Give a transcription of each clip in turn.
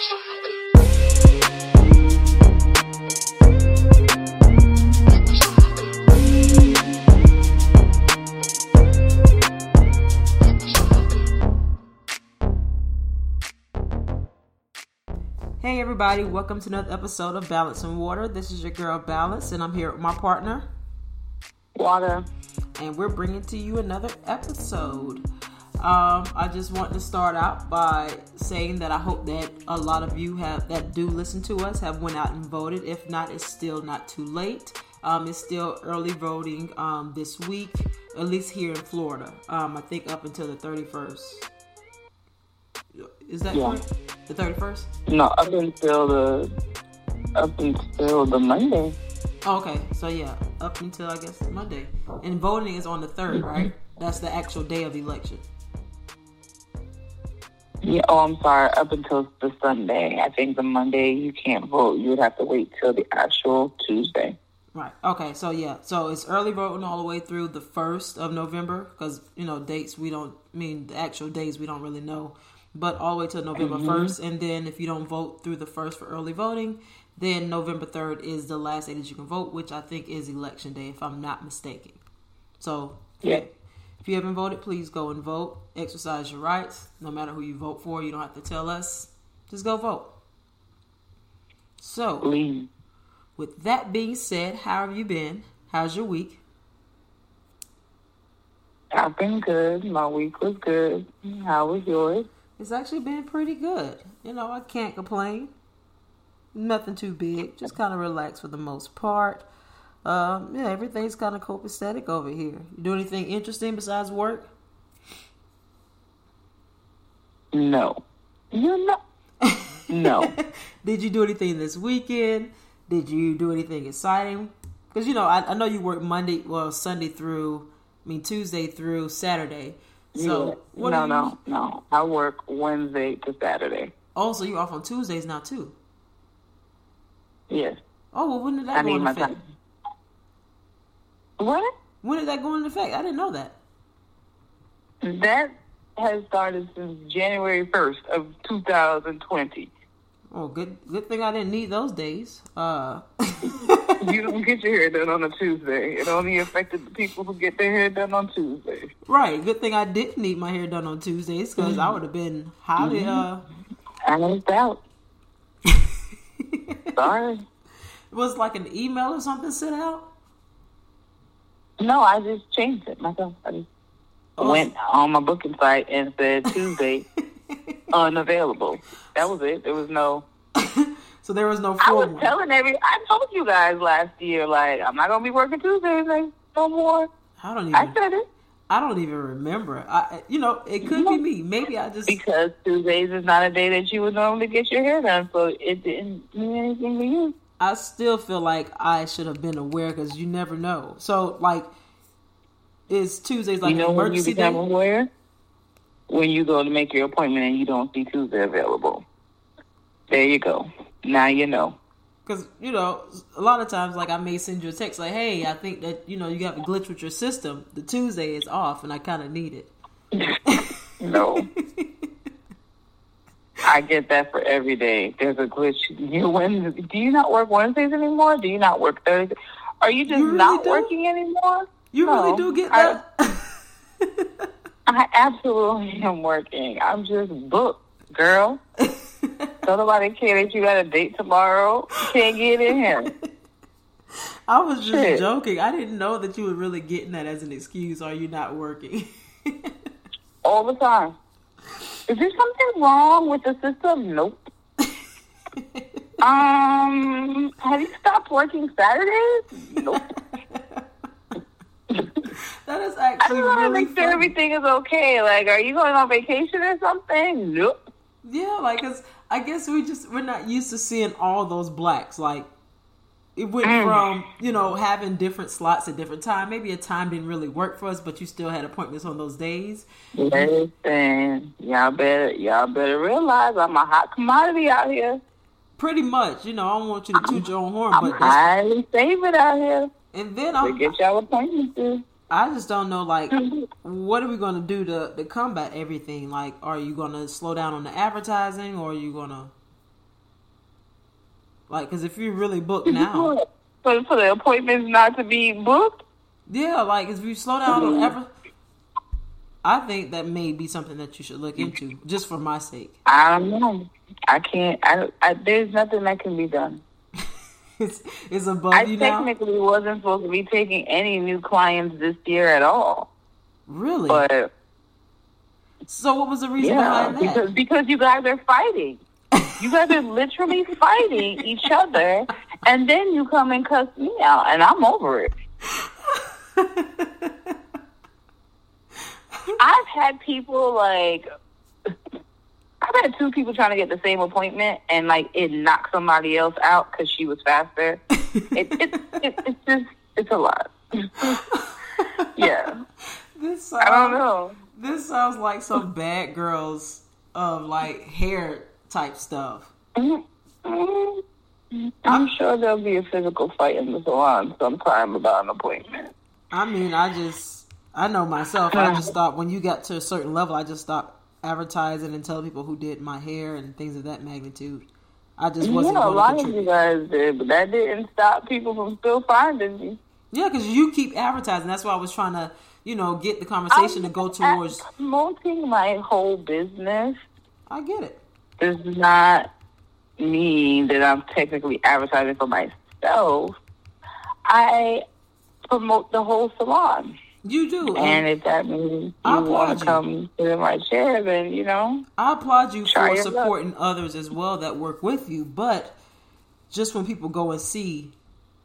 Hey everybody, welcome to another episode of Balance and Water. This is your girl Balance, and I'm here with my partner, Water. and we're bringing to you another episode. Um, I just want to start out by saying that I hope that a lot of you have that do listen to us have went out and voted. If not, it's still not too late. Um, it's still early voting um, this week, at least here in Florida. Um, I think up until the 31st. Is that Yeah. correct? The 31st? No, up until the up until the Monday. Oh, okay, so yeah, up until I guess Monday, and voting is on the third, right? That's the actual day of election. Yeah. Oh, I'm sorry. Up until the Sunday. I think the Monday you can't vote. You would have to wait till the actual Tuesday. Right. Okay. So yeah. So it's early voting all the way through the first of November because you know dates we don't I mean the actual days we don't really know, but all the way till November mm-hmm. 1st and then if you don't vote through the first for early voting, then November third is the last day that you can vote, which I think is election day if I'm not mistaken. So Yeah. If you haven't voted, please go and vote. Exercise your rights. No matter who you vote for, you don't have to tell us. Just go vote. So, Leave. with that being said, how have you been? How's your week? I've been good. My week was good. How was yours? It's actually been pretty good. You know, I can't complain. Nothing too big. Just kind of relaxed for the most part. Um, yeah, everything's kind of copacetic over here. You do anything interesting besides work? No. You know. No. Did you do anything this weekend? Did you do anything exciting? Because you know, I, I know you work Monday, well, Sunday through, I mean Tuesday through Saturday. So Yeah. what no, you, no, no. I work Wednesday to Saturday. Oh, so you off on Tuesdays now too? Yes. Oh, well, did that I go need my effect? time. What? When did that go into effect? I didn't know that. That has started since January 1st of 2020. Oh, good, good thing I didn't need those days. Uh, You don't get your hair done on a Tuesday. It only affected the people who get their hair done on Tuesday. right. Good thing I didn't need my hair done on Tuesdays because I would have been highly. Uh, I missed out. Sorry. was like an email or something sent out. No, I just changed it myself. I just Oh. went on my booking site and said Tuesday unavailable. That was it. There was no. So there was no I was telling every. I told you guys last year, like I'm not gonna be working Tuesdays like, no more. I don't even. I said it I don't even remember. I, you know, it could be me. Maybe I just. because Tuesdays is not a day that you would normally get your hair done, so it didn't mean anything to you. I still feel like I should have been aware because you never know. So like, is Tuesdays like you know an when you emergency become day? aware? When you go to make your appointment and you don't see Tuesday available. There you go. Now you know. Because you know, a lot of times, like I may send you a text like, "Hey, I think that you know you have a glitch with your system. The Tuesday is off, and I kind of need it." No. I get that for every day. There's a glitch. You when do you not work Wednesdays anymore? Do you not work Thursdays? Are you just You really not do? working anymore? You No, really do get I- that? I absolutely am working. I'm just booked, girl. Don't nobody care that you got a date tomorrow. Can't get in here. I was just Shit. joking. I didn't know that you were really getting that as an excuse. Are you not working? All the time. Is there something wrong with the system? Nope. Um, have you stopped working Saturdays? Nope. that is actually. I just want to make sure everything is okay. Like, are you going on vacation or something? Nope. Yeah, like, cause I guess we just we're not used to seeing all those blacks. Like, it went Mm. from you know having different slots at different time. Maybe a time didn't really work for us, but you still had appointments on those days. Listen, y'all better, y'all better realize I'm a hot commodity out here. Pretty much, you know. I don't want you to toot your own horn, but I'm but that's, highly favored out here. and then I'm, get y'all appointments to. I just don't know, like, what are we going to do to to combat everything? Like, are you going to slow down on the advertising, or are you going to Like, because if you're really booked now, for for the appointments not to be booked. yeah, like if you slow down on ever, I think that may be something that you should look into, just for my sake. I don't know. I can't. I, I there's nothing that can be done. it's, it's above I you now. technically wasn't supposed to be taking any new clients this year at all, Really? but so what was the reason yeah, behind that? because because you guys are fighting. You guys are literally fighting each other, and then you come and cuss me out, and I'm over it. I've had people like I've had two people trying to get the same appointment, and like it knocked somebody else out because she was faster. It, it, it, it's just it's a lot. yeah, this I don't know. this sounds like some bad girls of like hair type stuff. Mm, I'm sure there'll be a physical fight in the salon sometime about an appointment. I mean, I just, I know myself. I just thought when you got to a certain level, I just stopped advertising and telling people who did my hair and things of that magnitude. I just wasn't Yeah, a lot of you guys did, but that didn't stop people from still finding me. Yeah, because you keep advertising. That's why I was trying to, you know, get the conversation to go towards. I'm promoting my whole business. I get it. Does not mean that I'm technically advertising for myself. I promote the whole salon. You do. And if that means I you want applaud to come sit in my chair, then, you know, I applaud you for your luck. supporting others as well that work with you, but just when people go and see,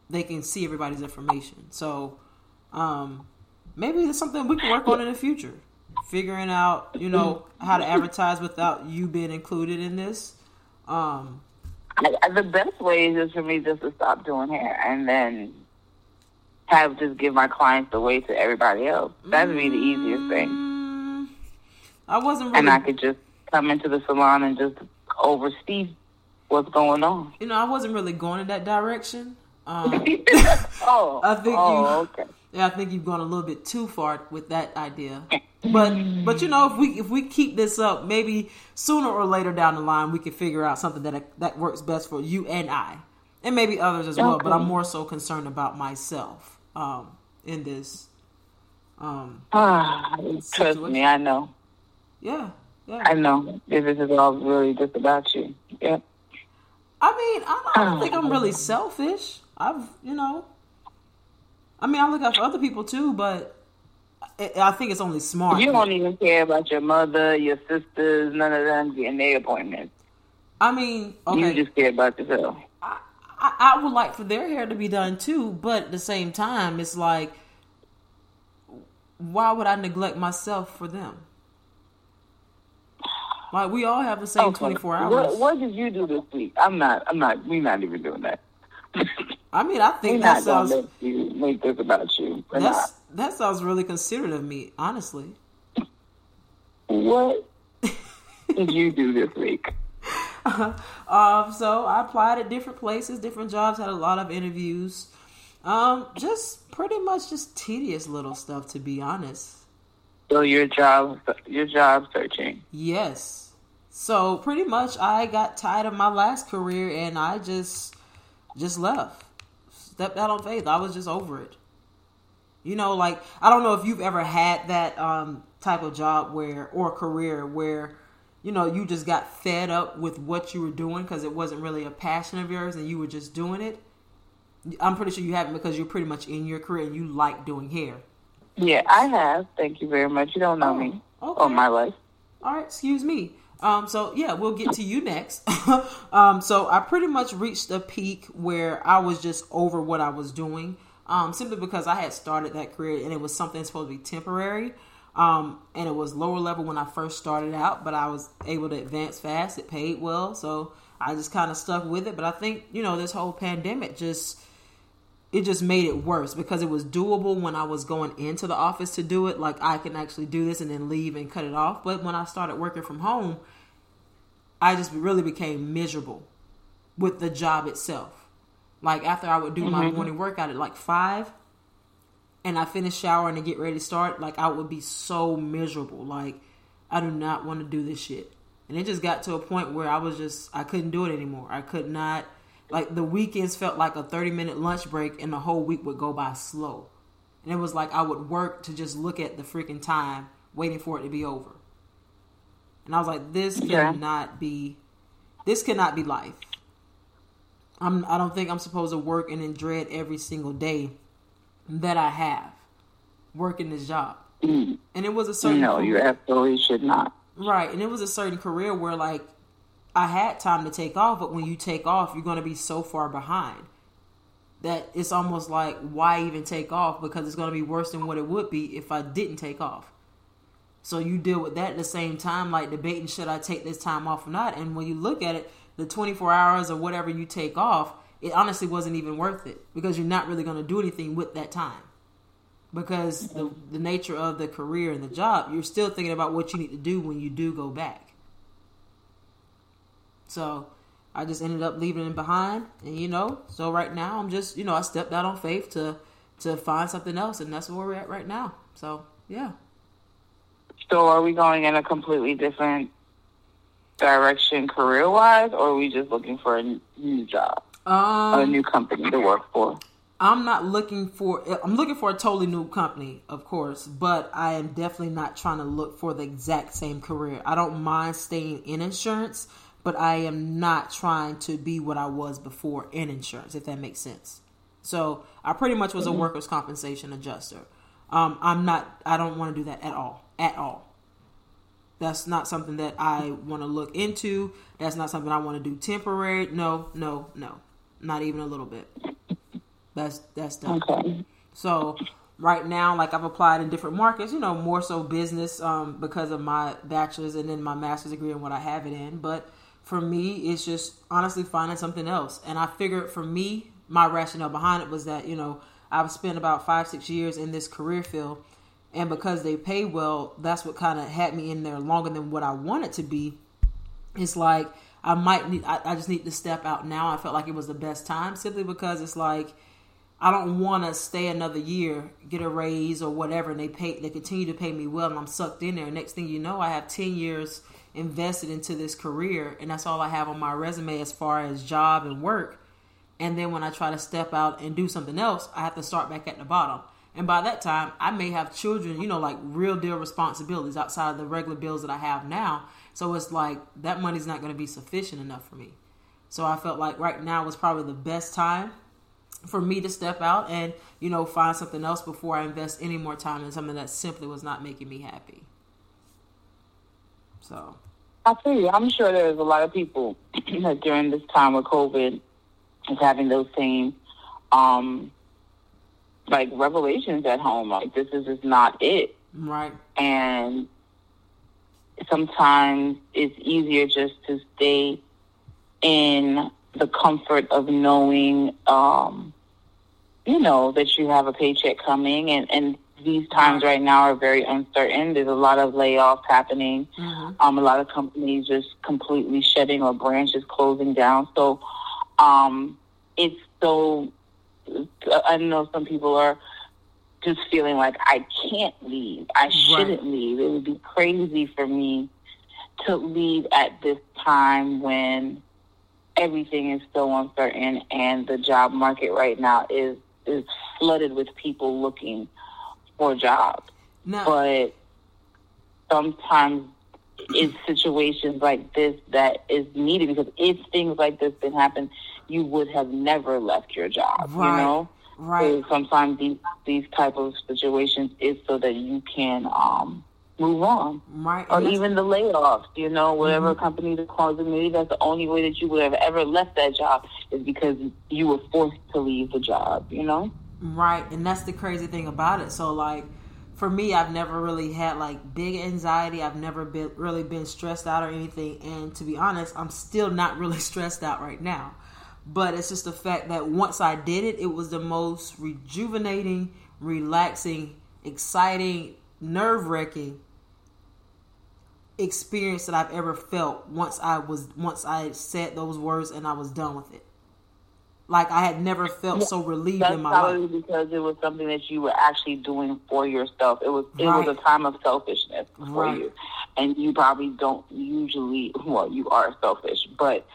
they can see everybody's information. So, um, maybe it's something we can work on in the future. Figuring out, you know, how to advertise without you being included in this. Um, I, the best way is just for me just to stop doing hair and then have just give my clients away to everybody else. That'd be the easiest thing. mm, I wasn't really, And I could just come into the salon and just oversee what's going on. you know, I wasn't really going in that direction. Um, oh, I think oh, you- okay. Yeah, I think you've gone a little bit too far with that idea. But but you know, if we if we keep this up, maybe sooner or later down the line, we can figure out something that that works best for you and I, and maybe others as well. But I'm more so concerned about myself um, in this. Um, Ah, trust Situation. me, I know. yeah, yeah. I know. This is all really just about you. Yep. I mean, I, don't, I don't think I'm really selfish. I've you know, I mean, I look out for other people too, but I, I think it's only smart. You don't even care about your mother, your sisters, none of them getting their appointments. I mean, okay. You just care about yourself. I, I would like for their hair to be done too, but at the same time, it's like, why would I neglect myself for them? Like we all have the same Okay. twenty four hours. What, what did you do this week? I'm not. I'm not. We're not even doing that. I mean, I We're think that not sounds you make this about you. We're that's not. that sounds really considerate of me, honestly. What did you do this week? Um, so I applied at different places, different jobs, had a lot of interviews. Um, just pretty much just tedious little stuff, to be honest. So your job, your job searching. Yes. So pretty much I got tired of my last career and I just just left. Stepped out on faith. I was just over it. You know, like I don't know if you've ever had that um type of job where or career where you know you just got fed up with what you were doing because it wasn't really a passion of yours and you were just doing it. I'm pretty sure you haven't because you're pretty much in your career and you like doing hair. Yeah, I have. Thank you very much. You don't know me okay. or my life. All right, excuse me. Um, so yeah, we'll get to you next. um, so I pretty much reached a peak where I was just over what I was doing, um, simply because I had started that career and it was something supposed to be temporary. Um, and it was lower level when I first started out, but I was able to advance fast. It paid well, so I just kind of stuck with it. But I think you know this whole pandemic just it just made it worse because it was doable when I was going into the office to do it. Like I can actually do this and then leave and cut it off. But when I started working from home, I just really became miserable with the job itself. Like after I would do my mm-hmm. morning workout at like five and I finish showering and get ready to start, like I would be so miserable. Like I do not want to do this shit. And it just got to a point where I was just I couldn't do it anymore. I could not like the weekends felt like a 30 minute lunch break and the whole week would go by slow. And it was like I would work to just look at the freaking time waiting for it to be over. And I was like, this Yeah. cannot be this cannot be life. I'm I don't think I'm supposed to work and then dread every single day that I have working this job. Mm. And it was a certain No, you absolutely should not. Right, and it was a certain career where like I had time to take off, but when you take off, you're going to be so far behind that it's almost like why even take off because it's going to be worse than what it would be if I didn't take off. So you deal with that at the same time, like debating should I take this time off or not. And when you look at it, the 24 hours or whatever you take off, it honestly wasn't even worth it because you're not really going to do anything with that time because the, the nature of the career and the job, you're still thinking about what you need to do when you do go back. So I just ended up leaving it behind, and you know, so right now I'm just, you know, I stepped out on faith to to find something else, and that's where we're at right now. So yeah, So are we going in a completely different direction career wise, or are we just looking for a new job, a um, new company to work for? I'm not looking for. I'm looking for a totally new company, of course, but I am definitely not trying to look for the exact same career. I don't mind staying in insurance, but I am not trying to be what I was before in insurance, if that makes sense. So I pretty much was a workers' compensation adjuster. Um, I'm not. I don't want to do that at all. At all. That's not something that I want to look into. That's not something I want to do temporary. No, no, no. Not even a little bit. That's that's done. Okay. So right now, like I've applied in different markets, you know, more so business um, because of my bachelor's and then my master's degree and what I have it in. But for me, it's just honestly finding something else. And I figured for me, my rationale behind it was that you know I've spent about five six years in this career field, and because they pay well, that's what kind of had me in there longer than what I wanted to be. It's like I might need. I, I just need to step out now. I felt like it was the best time simply because it's like I don't want to stay another year, get a raise or whatever, and they pay. They continue to pay me well, and I'm sucked in there. Next thing you know, I have ten years invested into this career, and that's all I have on my resume as far as job and work. And then when I try to step out and do something else, I have to start back at the bottom. And by that time, I may have children, you know, like real deal responsibilities outside of the regular bills that I have now. So it's like that money's not going to be sufficient enough for me. So I felt like right now was probably the best time for me to step out and, you know, find something else before I invest any more time in something that simply was not making me happy. So, I you, I'm sure there's a lot of people that during this time with COVID is having those same, um, like revelations at home. Like this is just not it, right. and sometimes it's easier just to stay in the comfort of knowing, um, you know, that you have a paycheck coming, and and these times right now are very uncertain. There's a lot of layoffs happening. hmm Um, a lot of companies just completely shutting or branches closing down. So, um, it's so. I know some people are just feeling like I can't leave. I shouldn't leave. It would be crazy for me to leave at this time when everything is so uncertain and the job market right now is is flooded with people looking for jobs Now, but sometimes it's situations like this that is needed because if things like this didn't happen, you would have never left your job. Right. You know, right. so sometimes these these type of situations is so that you can um move on, Right. or even the layoffs. You know, whatever Mhm. company that causing maybe that's the only way that you would have ever left that job is because you were forced to leave the job. You know. Right, and that's the crazy thing about it. So like for me, I've never really had like big anxiety. I've never been really been stressed out or anything. And to be honest, I'm still not really stressed out right now. But it's just the fact that once I did it, it was the most rejuvenating, relaxing, exciting, nerve wracking experience that I've ever felt once I was once I said those words and I was done with it. Like I had never felt so relieved in my life. because it was something that you were actually doing for yourself. It was it Right. was a time of selfishness for Right. you, and you probably don't usually. Well, you are selfish, but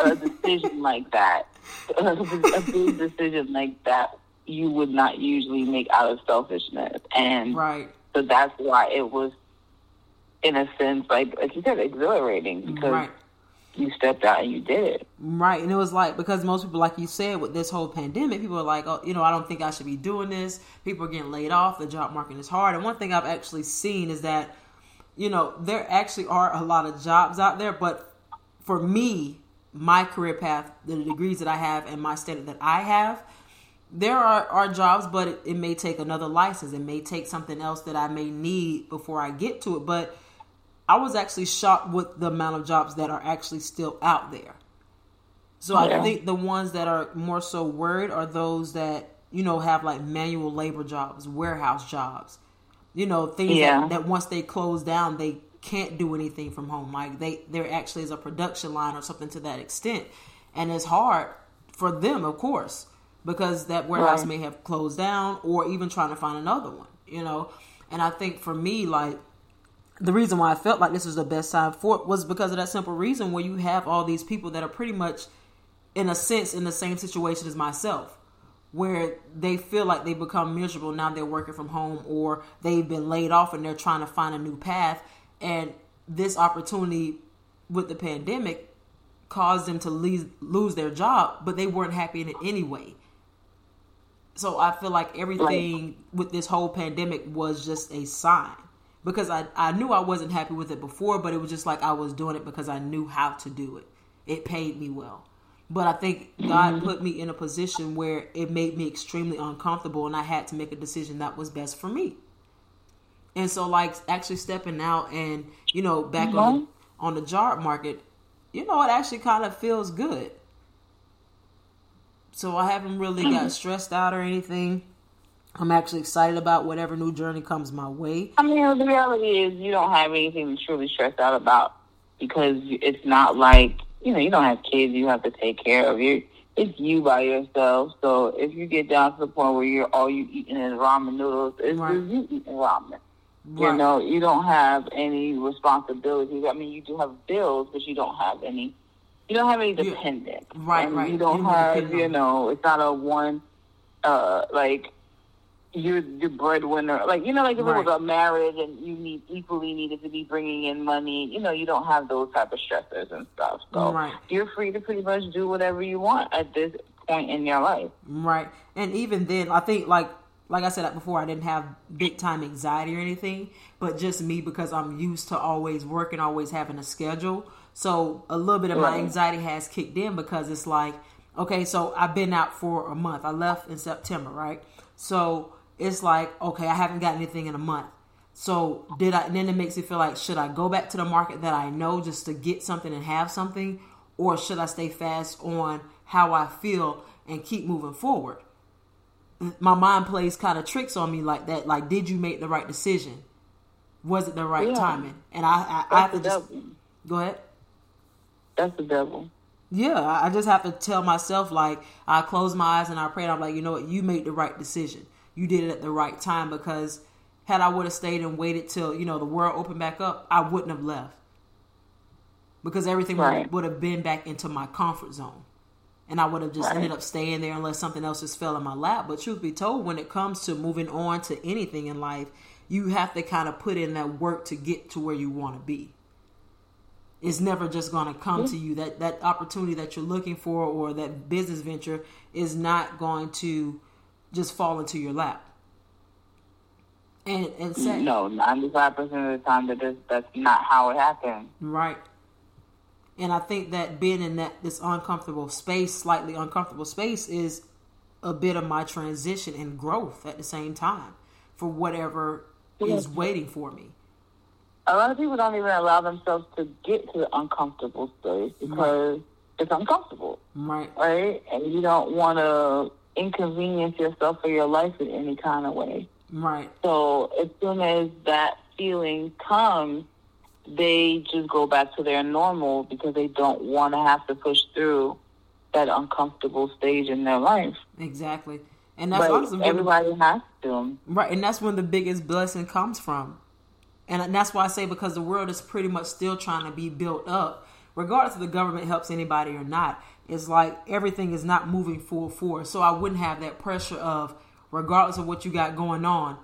a decision like that, a big decision like that, you would not usually make out of selfishness, and right. so that's why it was, in a sense, like like you said, exhilarating because Right. You stepped out and you did it. Right, and it was like because most people, like you said, with this whole pandemic, people are like, oh, you know, I don't think I should be doing this. People are getting laid off. The job market is hard. And one thing I've actually seen is that, you know, there actually are a lot of jobs out there. But for me, my career path, the degrees that I have, and my standard that I have, there are, are jobs, but it, it may take another license. It may take something else that I may need before I get to it. But I was actually shocked with the amount of jobs that are actually still out there. So I think the ones that are more so worried are those that you know have like manual labor jobs, warehouse jobs, you know things Yeah. that, that once they close down they can't do anything from home. Like they there actually is a production line or something to that extent, and it's hard for them, of course, because that warehouse Right. may have closed down or even trying to find another one. You know, and I think for me like the reason why I felt like this was the best time for it was because of that simple reason where you have all these people that are pretty much in a sense in the same situation as myself where they feel like they become miserable now they're working from home or they've been laid off and they're trying to find a new path. And this opportunity with the pandemic caused them to lose, lose their job but they weren't happy in it anyway. So I feel like everything with this whole pandemic was just a sign because I, I knew I wasn't happy with it before, but it was just like I was doing it because I knew how to do it. It paid me well. But I think God mm-hmm. put me in a position where it made me extremely uncomfortable and I had to make a decision that was best for me. And so like actually stepping out and, you know, back on the, on the job market, you know, it actually kind of feels good. So I haven't really got stressed out or anything. I'm actually excited about whatever new journey comes my way. I mean, the reality is you don't have anything to truly stress out about because it's not like you know you don't have kids you have to take care of. You it's you by yourself. So if you get down to the point where you're all you eating is ramen noodles, it's Right. you eating ramen. You know, you don't have any responsibilities. I mean, you do have bills, but you don't have any. You don't have any Yeah. dependents. Right, and right. You don't Anyone have, you know, it's not a one, uh, like you're the breadwinner. Like you know, like if it was a marriage and you need equally needed to be bringing in money. You know, you don't have those type of stressors and stuff. So Right. you're free to pretty much do whatever you want at this point in your life. Right. And even then, I think like like I said before, I didn't have big time anxiety or anything, but just me because I'm used to always working, always having a schedule. So a little bit of my anxiety has kicked in because it's like, okay, so I've been out for a month. I left in September, right? So it's like, okay, I haven't got anything in a month. So did I? And then it makes me feel like, should I go back to the market that I know just to get something and have something, or should I stay fast on how I feel and keep moving forward? My mind plays kind of tricks on me like that. Like, did you make the right decision? Was it the right Yeah. timing? And I, I, I have to just devil. go ahead. That's the devil. Yeah, I I just have to tell myself like I close my eyes and I pray and I'm like, you know what, you made the right decision. You did it at the right time because had I would have stayed and waited till, you know, the world opened back up, I wouldn't have left. Because everything Right. would, have been back into my comfort zone. And I would have just Right. ended up staying there unless something else just fell in my lap. But truth be told, when it comes to moving on to anything in life, you have to kind of put in that work to get to where you want to be it's never just going to come mm-hmm. to you that that opportunity that you're looking for or that business venture is not going to just fall into your lap. And and say No, ninety five percent of the time that is, that's not how it happens. right. And i think that being in that this uncomfortable space slightly uncomfortable space is a bit of my transition and growth at the same time for whatever is waiting for me. A lot of people don't even allow themselves to get to the uncomfortable space because it's uncomfortable, right. Right? And you don't want to inconvenience yourself or your life in any kind of way. right So as soon as that feeling comes, they just go back to their normal because they don't want to have to push through that uncomfortable stage in their life. exactly and that's But honestly one of the- everybody has to. Right, and that's when the biggest blessing comes from. And that's why I say because the world is pretty much still trying to be built up regardless if the government helps anybody or not, it's like everything is not moving full force. So I wouldn't have that pressure of, regardless of what you got going on,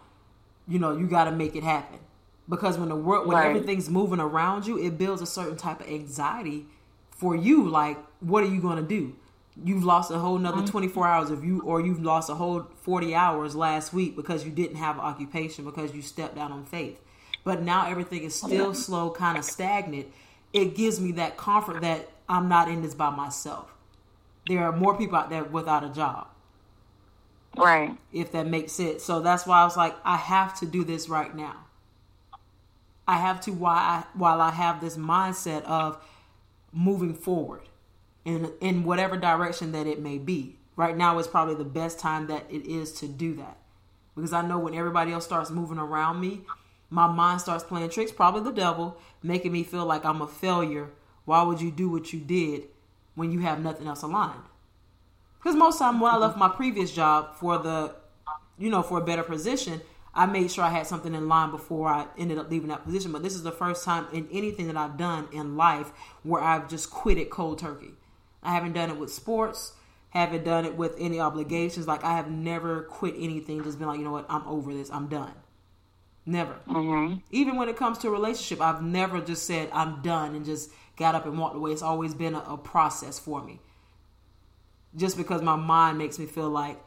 you know, you got to make it happen. Because when the world, when Right. everything's moving around you, it builds a certain type of anxiety for you. Like, what are you going to do? You've lost a whole nother mm-hmm. 24 hours of you, or you've lost a whole 40 hours last week because you didn't have an occupation because you stepped out on faith. But now everything is still slow, kind of stagnant. It gives me that comfort that I'm not in this by myself. There are more people out there without a job Right. if that makes sense. So that's why I was like, I have to do this right now. I have to while I, while I have this mindset of moving forward in in whatever direction that it may be. Right now is probably the best time that it is to do that. Because I know when everybody else starts moving around me, my mind starts playing tricks, probably the devil, making me feel like I'm a failure. Why would you do what you did when you have nothing else aligned? Because most time when I left my previous job for the, you know, for a better position, I made sure I had something in line before I ended up leaving that position. But this is the first time in anything that I've done in life where I've just quit it cold turkey. I haven't done it with sports, haven't done it with any obligations. Like I have never quit anything, just been like, you know what, I'm over this, I'm done. Never. hmm Even when it comes to a relationship, I've never just said I'm done and just got up and walked away. It's always been a, a process for me. Just because my mind makes me feel like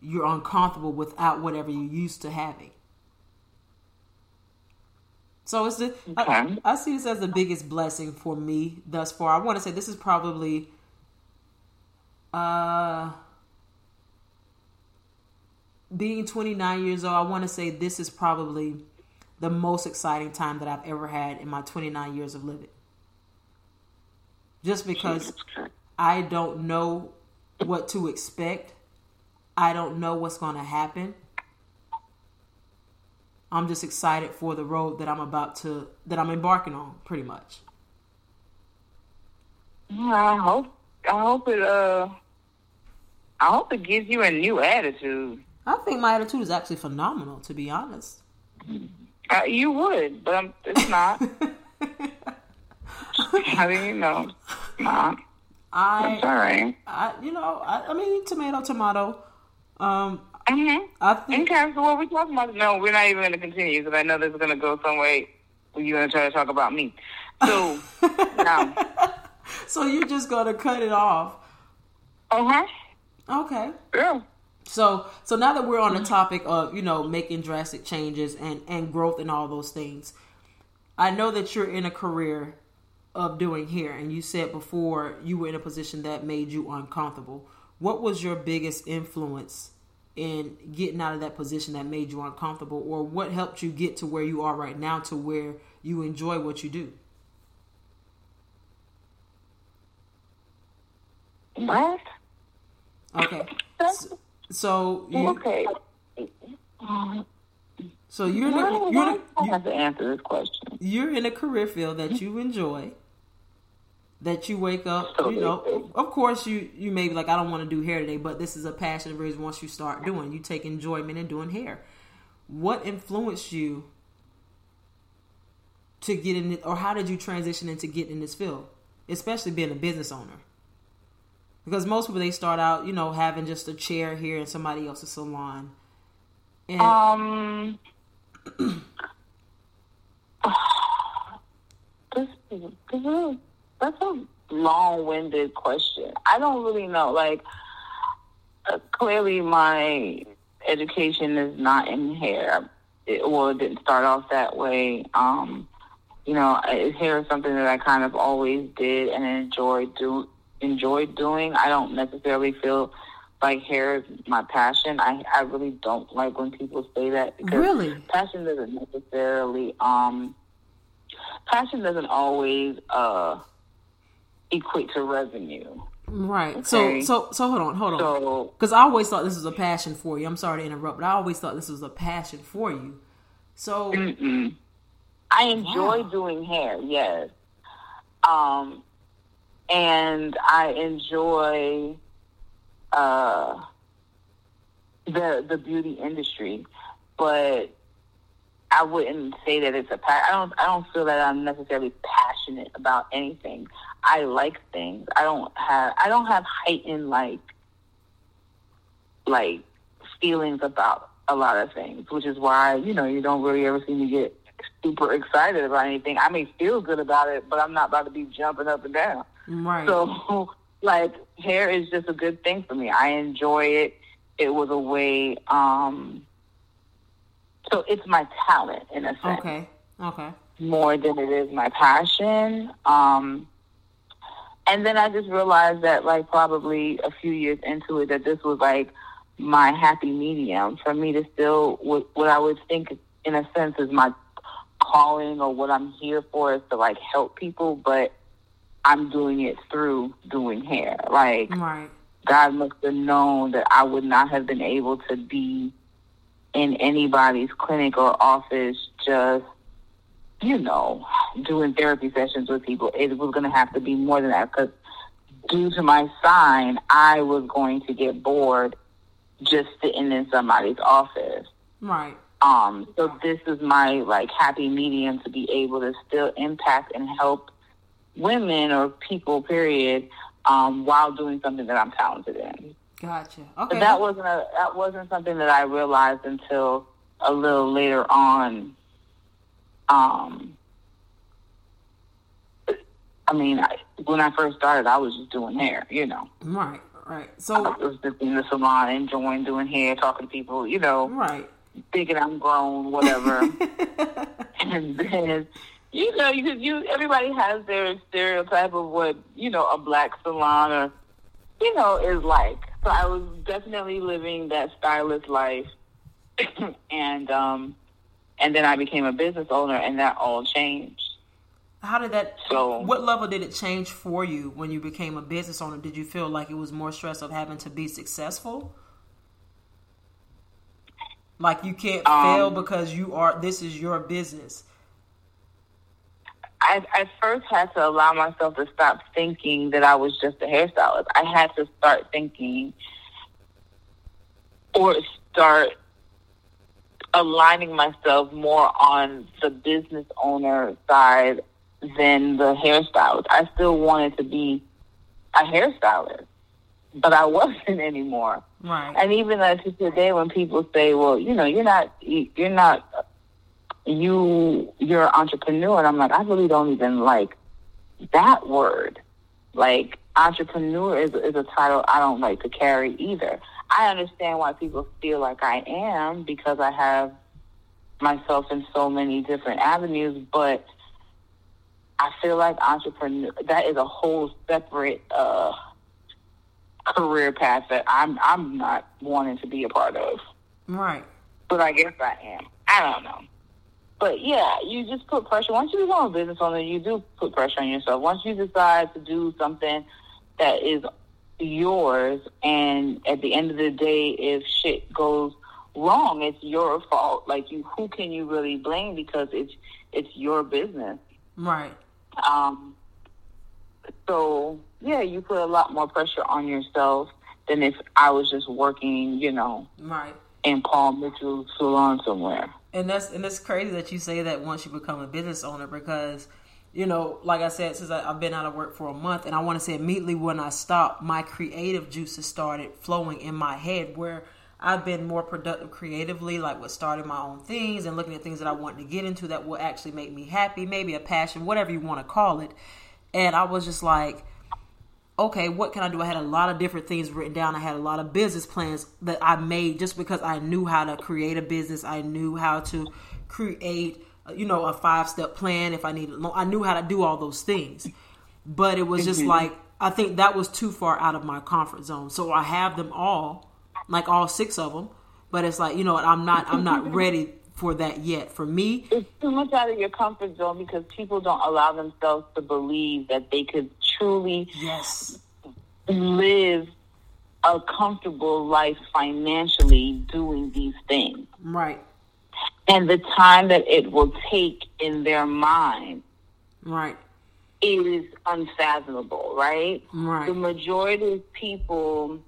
you're uncomfortable without whatever you're used to having. So it's the I, I see this as the biggest blessing for me thus far. I want to say this is probably uh being 29 years old, I want to say this is probably the most exciting time that I've ever had in my 29 years of living. Just because I don't know what to expect, I don't know what's going to happen. I'm just excited for the road that I'm about to that I'm embarking on, pretty much. I hope. I hope it. Uh. I hope it gives you a new attitude. I think my attitude is actually phenomenal, to be honest. Uh, you would, but I'm, it's not. I mean, you know, nah. I, all right. I, you know, I, I mean, tomato, tomato. Um, Mm-hmm. I think Okay, so what we talking about? No, we're not even going to continue because I know this is going to go some way. You're going to try to talk about me. So, now, so. You're just gonna cut it off, uh huh. okay? Yeah. So, so now that we're on the mm-hmm. topic of you know making drastic changes and and growth and all those things, I know that you're in a career of doing here, and you said before you were in a position that made you uncomfortable. What was your biggest influence in getting out of that position that made you uncomfortable, or what helped you get to where you are right now, to where you enjoy what you do? What? Okay, so, so you, Okay. so you're in a, you're in a, have to answer this question? you're in a career field that you enjoy that you wake up you know of course you you may be like i don't want to do hair today but this is a passion of yours once you start doing you take enjoyment in doing hair what influenced you to get in it or how did you transition into getting in this field especially being a business owner because most people they start out you know having just a chair here in somebody else's salon and Um. this, this is, that's a long-winded question. I don't really know. Like, uh, clearly, my education is not in hair. It, well, it didn't start off that way. Um, you know, hair is something that I kind of always did and enjoyed do enjoyed doing. I don't necessarily feel like hair is my passion. I I really don't like when people say that because Really? passion doesn't necessarily um passion doesn't always uh equate to revenue. right so Okay. so so hold on hold on So Because I always thought this was a passion for you. I'm sorry to interrupt, but I always thought this was a passion for you. So, Mm-mm. I enjoy Wow. doing hair, yes. Um, and I enjoy uh, the the beauty industry, but I wouldn't say that it's a pa- I don't I don't feel that I'm necessarily passionate about anything. I like things. I don't have I don't have heightened like like feelings about a lot of things, which is why you know you don't really ever see me get super excited about anything. I may feel good about it, but I'm not about to be jumping up and down. Right. So, like, hair is just a good thing for me. I enjoy it. It was a way. um So it's my talent in a sense. Okay. Okay. More than it is my passion. Um and then I just realized that, like, probably a few years into it, that this was like my happy medium for me to still what, what I would think, in a sense, is my calling or what I'm here for is to like help people, but I'm doing it through doing hair. Like Right. God must have known that I would not have been able to be in anybody's clinic or office just, you know, doing therapy sessions with people. It was going to have to be more than that because due to my sign, I was going to get bored just sitting in somebody's office. Right. Um, so this is my like happy medium to be able to still impact and help women or people, period, um, while doing something that I'm talented in. Gotcha. But that wasn't a that wasn't something that I realized until a little later on. Um, I mean, I, when I first started, I was just doing hair, you know. right. Right. I So. was just in the salon, enjoying doing hair, talking to people, you know, Right. thinking I'm grown, whatever. and then you know you you everybody has their stereotype of what you know a black salon or you know is like so i was definitely living that stylist life and um and then i became a business owner and that all changed How did that? So- what level did it change for you when you became a business owner? Did you feel like it was more stress of having to be successful? Like you can't Um, fail because you are. This is your business. I, I first had to allow myself to stop thinking that I was just a hairstylist. I had to start thinking or start aligning myself more on the business owner side than the hairstylist. I still wanted to be a hairstylist, but I wasn't anymore. Right. And even uh, to today, when people say, "Well, you know, you're not, you're not, you, you're an entrepreneur," and I'm like, I really don't even like that word. Like entrepreneur is is a title I don't like to carry either. I understand why people feel like I am because I have myself in so many different avenues, but I feel like entrepreneur that is a whole separate uh career path that I'm I'm not wanting to be a part of. Right. But I guess I am. I don't know. But yeah, you just put pressure. Once you become a business owner, you do put pressure on yourself. Once you decide to do something that is yours, and at the end of the day, if shit goes wrong, it's your fault. Like you, who can you really blame? Because it's it's your business. Right. Um, so yeah, you put a lot more pressure on yourself than if I was just working, you know, Right. in Paul Mitchell's salon somewhere. And that's and it's crazy that you say that once you become a business owner because, you know, like I said, since I, I've been out of work for a month, and I want to say immediately when I stopped, my creative juices started flowing in my head where I've been more productive creatively, like with starting my own things and looking at things that I want to get into that will actually make me happy, maybe a passion, whatever you want to call it. And I was just like, okay, what can I do? I had a lot of different things written down. I had a lot of business plans that I made just because I knew how to create a business. I knew how to create, uh, you know, a five step plan if I needed. I knew how to do all those things, but it was just like I think that was too far out of my comfort zone. So I have them all, like all six of them, but it's like you know what? I'm not. I'm not ready for that yet. For me, It's too much out of your comfort zone because people don't allow themselves to believe that they could truly yes, live a comfortable life financially doing these things. right, And the time that it will take in their mind right, is unfathomable, right? right, The majority of people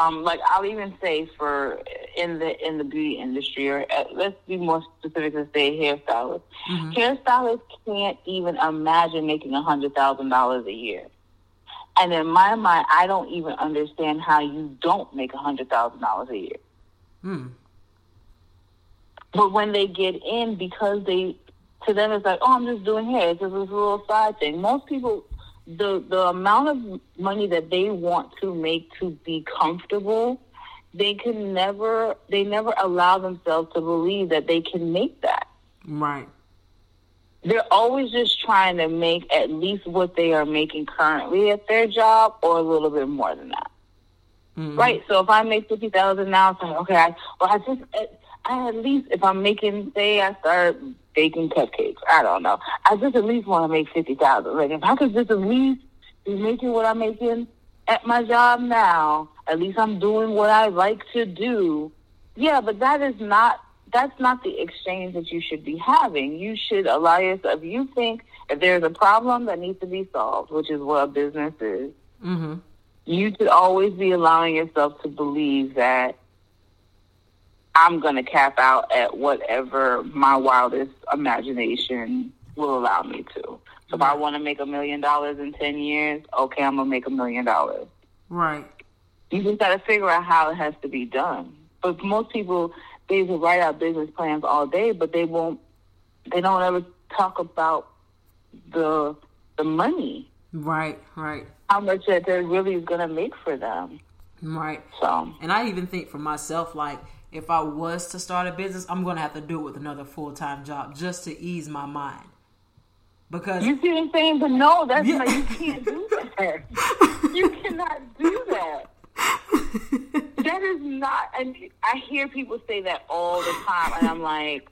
Um, like I'll even say for in the in the beauty industry, or uh, let's be more specific and say hairstylists. Mm-hmm. Hairstylists can't even imagine making a hundred thousand dollars a year. And in my mind, I don't even understand how you don't make a hundred thousand dollars a year. Hmm. But when they get in, because they, to them, it's like, oh, I'm just doing hair. It's just this little side thing. Most people, the the amount of money that they want to make to be comfortable, they can never, they never allow themselves to believe that they can make that. Right. They're always just trying to make at least what they are making currently at their job, or a little bit more than that. Mhm. Right. So if I make fifty thousand now, it's like okay, I, well, I just, I at least if I'm making, say, I start baking cupcakes. I don't know. I just at least want to make fifty thousand. Like if I could just at least be making what I'm making at my job now, at least I'm doing what I like to do. Yeah, but that is not. That's not the exchange that you should be having. You should allow yourself. If you think if there's a problem that needs to be solved, which is what a business is, Mm-hmm. you should always be allowing yourself to believe that I'm going to cap out at whatever my wildest imagination will allow me to. So if I mm-hmm. want to make a million dollars in 10 years, okay, I'm going to make a million dollars. Right. You just got to figure out how it has to be done. But most people, they will write out business plans all day, but they won't, they don't ever talk about the, the money, Right. Right. how much that they really is going to make for them. Right. So. And I even think for myself, like if I was to start a business, I'm gonna have to do it with another full time job just to ease my mind. Because You see what I'm saying? But no, that's Yeah. not, you can't do that. you cannot do that. That is not, and I hear people say that all the time, and I'm like,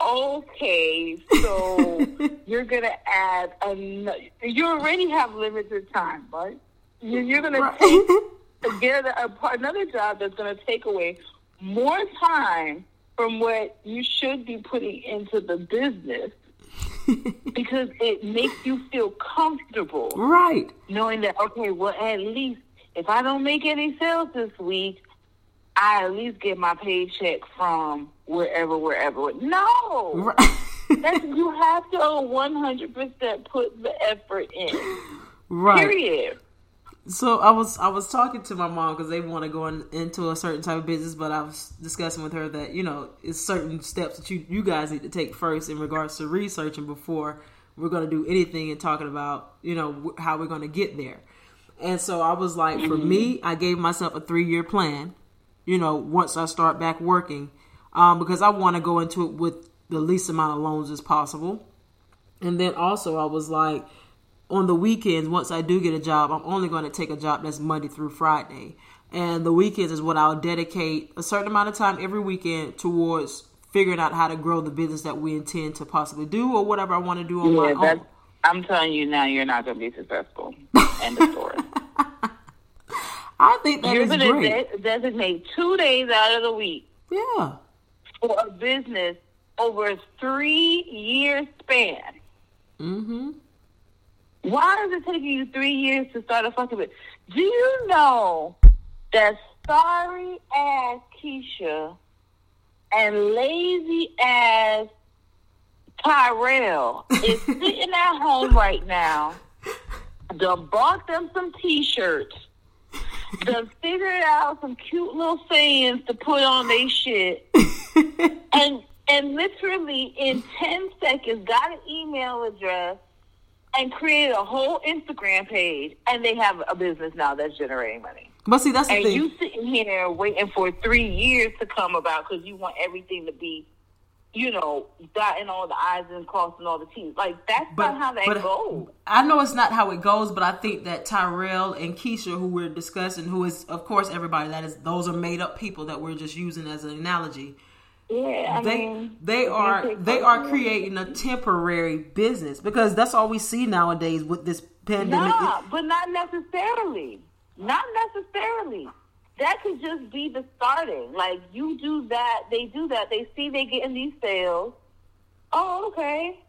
okay, so you're gonna add another. You already have limited time, right? You- You're gonna Right. take to get a, a, another job that's gonna take away more time from what you should be putting into the business because it makes you feel comfortable right. knowing that okay, well at least if I don't make any sales this week, I at least get my paycheck from wherever, wherever. No, Right. that's you have to one hundred percent put the effort in. right. Period. So I was I was talking to my mom because they want to go in, into a certain type of business, but I was discussing with her that you know it's certain steps that you you guys need to take first in regards to researching before we're going to do anything and talking about you know how we're going to get there. And so I was like, for me, I gave myself a three year plan. You know, once I start back working, um, because I want to go into it with the least amount of loans as possible. And then also, I was like, on the weekends, once I do get a job, I'm only going to take a job that's Monday through Friday. And the weekends is what I'll dedicate a certain amount of time every weekend towards figuring out how to grow the business that we intend to possibly do or whatever I want to do on Yeah, my own. I'm telling you now, you're not going to be successful. End of story. I think that you're is going to great. de- designate two days out of the week yeah. for a business over a three year span. Mm-hmm. Why is it taking you three years to start a fucking business? Do you know that sorry ass Keisha and lazy ass Tyrell is sitting at home right now, done bought them some t-shirts, done figured out some cute little sayings to put on their shit, and and literally in 10 seconds got an email address and created a whole Instagram page, and they have a business now that's generating money. But see, that's the And thing. you sitting here waiting for three years to come about because you want everything to be, you know, dotting all the I's and crossing all the T's. Like, that's not how that goes. I know it's not how it goes, but I think that Tyrell and Keisha, who we're discussing, who is of course everybody that is, those are made up people that we're just using as an analogy. Yeah, I They mean, they are they are creating a temporary business because that's all we see nowadays with this pandemic. Nah, but not necessarily. Not necessarily. That could just be the starting. Like you do that, they do that. They see they getting these sales. Oh, okay.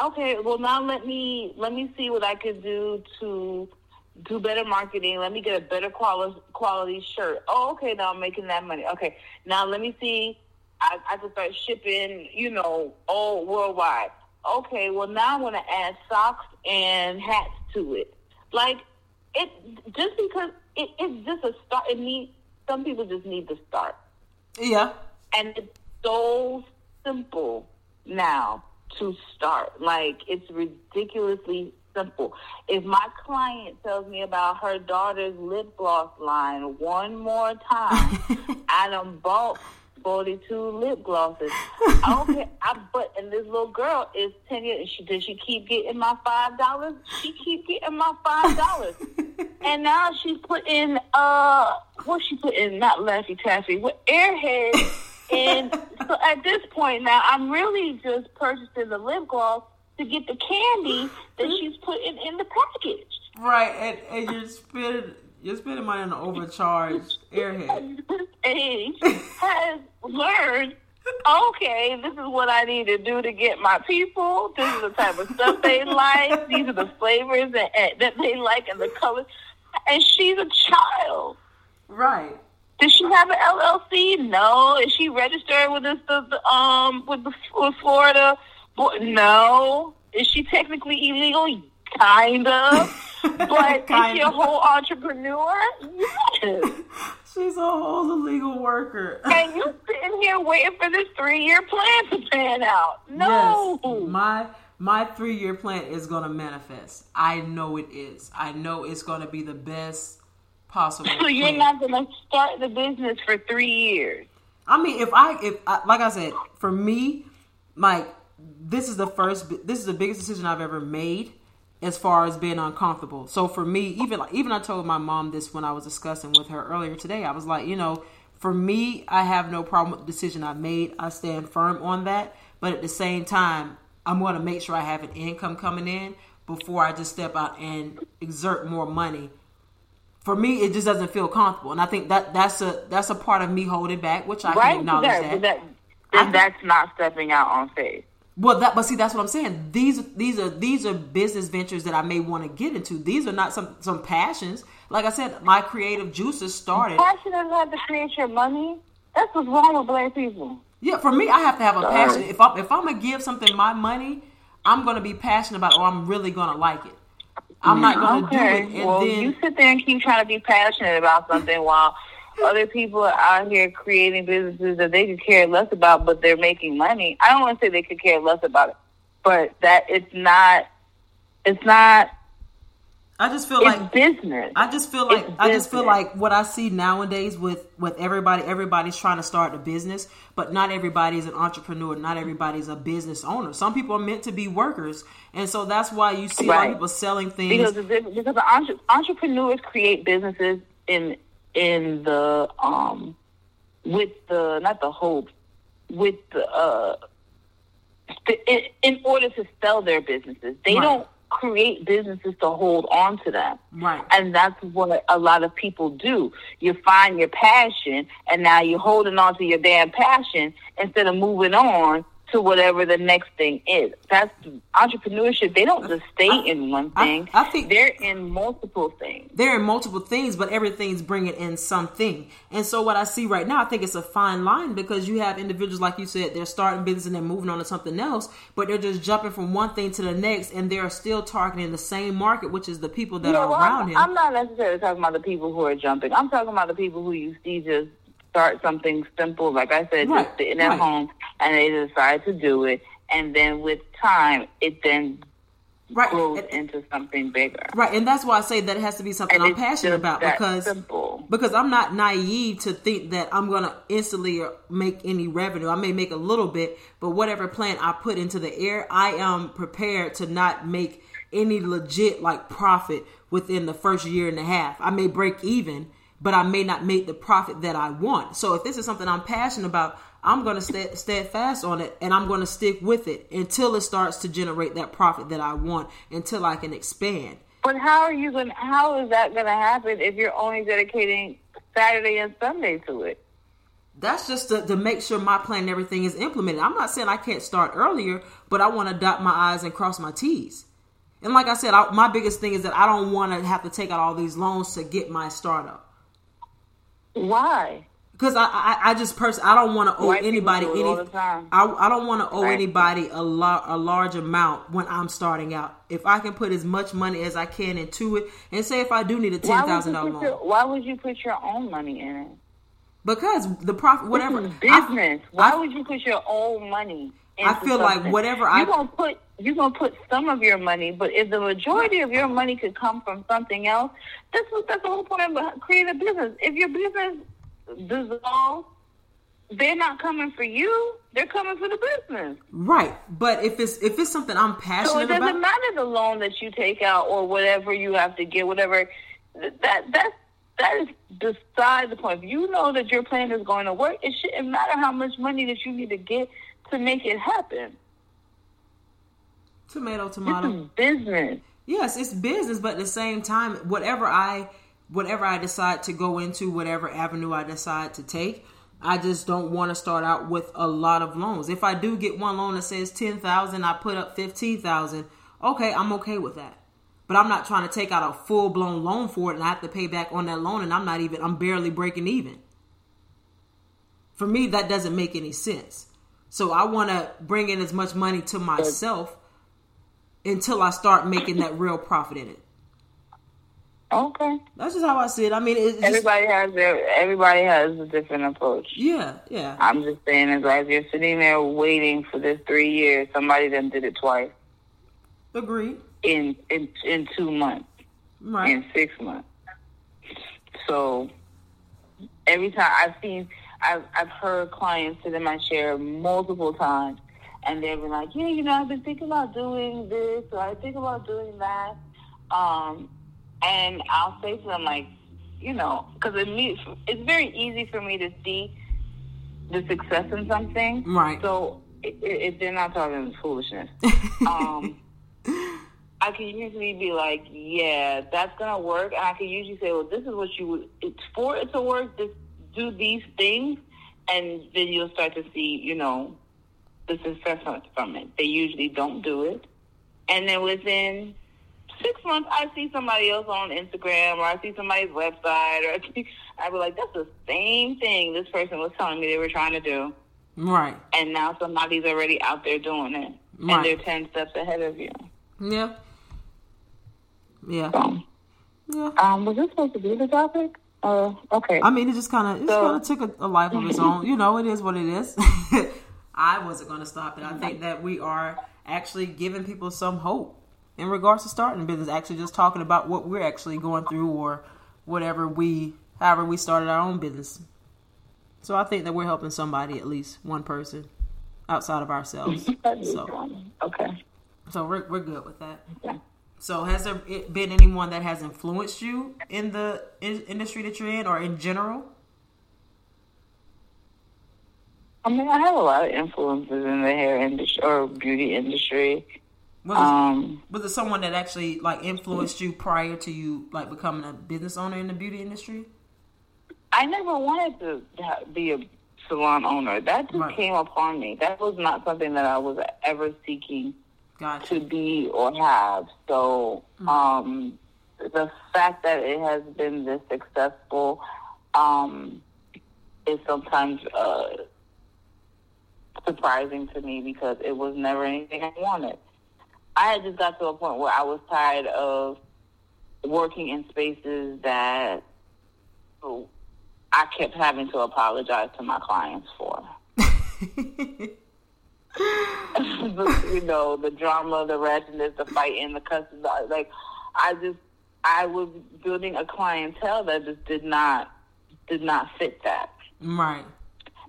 Okay, well now let me let me see what I could do to do better marketing. Let me get a better quality quality shirt. Oh, okay, now I'm making that money. Okay, now let me see. I, I can start shipping, you know, all worldwide. Okay, well now I'm going to add socks and hats to it. Like it, just because it, it's just a start. It needs some people just need to start. Yeah, and it's so simple now to start. Like it's ridiculously simple. If my client tells me about her daughter's lip gloss line one more time, I done bought 42 lip glosses. Okay, I, but and this little girl is 10 years. She does she keep getting my five dollars? She keep getting my five dollars. and now she's putting uh, what she put in? Not Laffy Taffy, with Airhead. and so at this point now, I'm really just purchasing the lip gloss to get the candy that she's putting in the package. Right, and, and you're spending you're spending money on an overcharged airhead. This age has learned. Okay, this is what I need to do to get my people. This is the type of stuff they like. These are the flavors that, that they like and the colors. And she's a child. Right. Does she have an LLC? No. Is she registered with this, the, the um with the with Florida? No. Is she technically illegal? Kind of. But kind is she a whole entrepreneur? Yes. She's a whole illegal worker. and you sitting here waiting for this three year plan to pan out. No. Yes, my my three year plan is gonna manifest. I know it is. I know it's gonna be the best possible. So you're plan. not gonna start the business for three years. I mean, if I if I, like I said, for me, like this is the first. This is the biggest decision I've ever made as far as being uncomfortable. So for me, even like even I told my mom this when I was discussing with her earlier today. I was like, you know, for me, I have no problem with the decision I made. I stand firm on that. But at the same time, I'm going to make sure I have an income coming in before I just step out and exert more money. For me, it just doesn't feel comfortable, and I think that that's a that's a part of me holding back, which I right? can acknowledge that. that, that that's not stepping out on faith. Well, that but see, that's what I'm saying. These these are these are business ventures that I may want to get into. These are not some some passions. Like I said, my creative juices started. Passion doesn't have to create your money. That's what's wrong with black people. Yeah, for me, I have to have a Sorry. passion. If I'm if I'm gonna give something my money, I'm gonna be passionate about, it or I'm really gonna like it. I'm not gonna okay. do it. well, then... you sit there and keep trying to be passionate about something while other people are out here creating businesses that they could care less about, but they're making money. I don't want to say they could care less about it, but that it's not. It's not. I just feel like business. I just feel like I just feel like what I see nowadays with with everybody. Everybody's trying to start a business, but not everybody is an entrepreneur. Not everybody's a business owner. Some people are meant to be workers, and so that's why you see right. a lot of people selling things. Because because the entrepreneurs create businesses in in the um with the not the hope with the uh in, in order to sell their businesses. They right. don't create businesses to hold on to them. Right. And that's what a lot of people do. You find your passion and now you're holding on to your damn passion instead of moving on to whatever the next thing is. That's entrepreneurship. They don't just stay I, in one thing. I, I, think they're in multiple things. They're in multiple things, but everything's bringing in something. And so what I see right now, I think it's a fine line because you have individuals like you said, they're starting business and they're moving on to something else, but they're just jumping from one thing to the next, and they're still targeting the same market, which is the people that are well, around I'm, him. I'm not necessarily talking about the people who are jumping. I'm talking about the people who you see just start something simple, like I said, right, just sitting at right. home, and they decide to do it, and then with time, it then right. grows and, into something bigger. Right, and that's why I say that it has to be something and I'm passionate about because simple. because I'm not naive to think that I'm gonna instantly uh, make any revenue. I may make a little bit, but whatever plan I put into the air, I am prepared to not make any legit like profit within the first year and a half. I may break even but I may not make the profit that I want. So if this is something I'm passionate about, I'm going to stay steadfast on it and I'm going to stick with it until it starts to generate that profit that I want, until I can expand. But how are you going? How is that going to happen if you're only dedicating Saturday and Sunday to it? That's just to, to make sure my plan and everything is implemented. I'm not saying I can't start earlier, but I want to dot my I's and cross my T's. And like I said, I, my biggest thing is that I don't want to have to take out all these loans to get my startup. Why? Because I, I, I just personally I don't want to owe White anybody any. all the time. I, I don't want to owe Right. anybody a lot a large amount when I'm starting out. If I can put as much money as I can into it, and say if I do need a ten thousand dollar would, thousand you dollar put your, loan, why would you put your own money in it? because the profit, whatever is I- business. why I- would you put your own money? I feel like something? whatever I- you're gonna put you're gonna put some of your money, but if the majority of your money could come from something else, that's what that's the whole point of creating a business. If your business dissolves, they're not coming for you; they're coming for the business. right. But if it's if it's something I'm passionate about. So it doesn't about, matter the loan that you take out or whatever you have to get, whatever that that that is beside the point. If you know that your plan is going to work, it shouldn't matter how much money that you need to get to make it happen. Tomato, tomato. business. Yes, it's business, but at the same time, whatever I whatever I decide to go into, whatever avenue I decide to take, I just don't want to start out with a lot of loans. If I do get one loan that says ten thousand, I put up fifteen thousand. Okay, I'm okay with that. But I'm not trying to take out a full blown loan for it and I have to pay back on that loan and I'm not even I'm barely breaking even. For me, that doesn't make any sense. So I want to bring in as much money to myself until I start making that real profit in it. Okay. That's just how I see it. I mean, it's just, Everybody has their everybody has a different approach. yeah, yeah, I'm just saying as as you're sitting there waiting for this three years, somebody then did it twice agreed. in in in two months. Right, in six months. So every time I've seen, I've I've heard clients sit in my chair multiple times, and they've been like, "Yeah, you know, I've been thinking about doing this, or I think about doing that." Um, and I'll say to them like, you know, because it me, it's very easy for me to see the success in something. Right. So if they're not talking foolishness, um, I can usually be like, yeah, that's gonna work, and I can usually say, well, this is what you would. It's for it to work. Just do these things, and then you'll start to see, you know, the success from- it. They usually don't do it, and then within six months, I see somebody else on Instagram, or I see somebody's website, or I see, I be like, that's the same thing this person was telling me they were trying to do, right, and now somebody's already out there doing it, Right. and they're ten steps ahead of you. yeah, yeah, So. yeah. Um, was this supposed to be the topic? Uh, okay. I mean, it just kind of it So- kind of took a, a life of its own. You know, it is what it is. I wasn't going to stop it. I think that we are actually giving people some hope in regards to starting a business. Actually, just talking about what we're actually going through or whatever we, however we started our own business. So I think that we're helping somebody, at least one person, outside of ourselves. So, okay. so we're we're good with that. Yeah. So has there been anyone that has influenced you in the in- industry that you're in, or in general? I mean, I have a lot of influences in the hair industry or beauty industry. Was, it, Um, was it someone that actually like influenced you prior to you like becoming a business owner in the beauty industry? I never wanted to be a salon owner. That just Right. came upon me. That was not something that I was ever seeking Gotcha. to be or have. So, um, the fact that it has been this successful um, is sometimes uh, surprising to me because it was never anything I wanted. I had just got to a point where I was tired of working in spaces that I kept having to apologize to my clients for. you know, the drama, the ratchetness, the fighting, the cussing. Like, I just, I was building a clientele that just did not, did not fit that. right.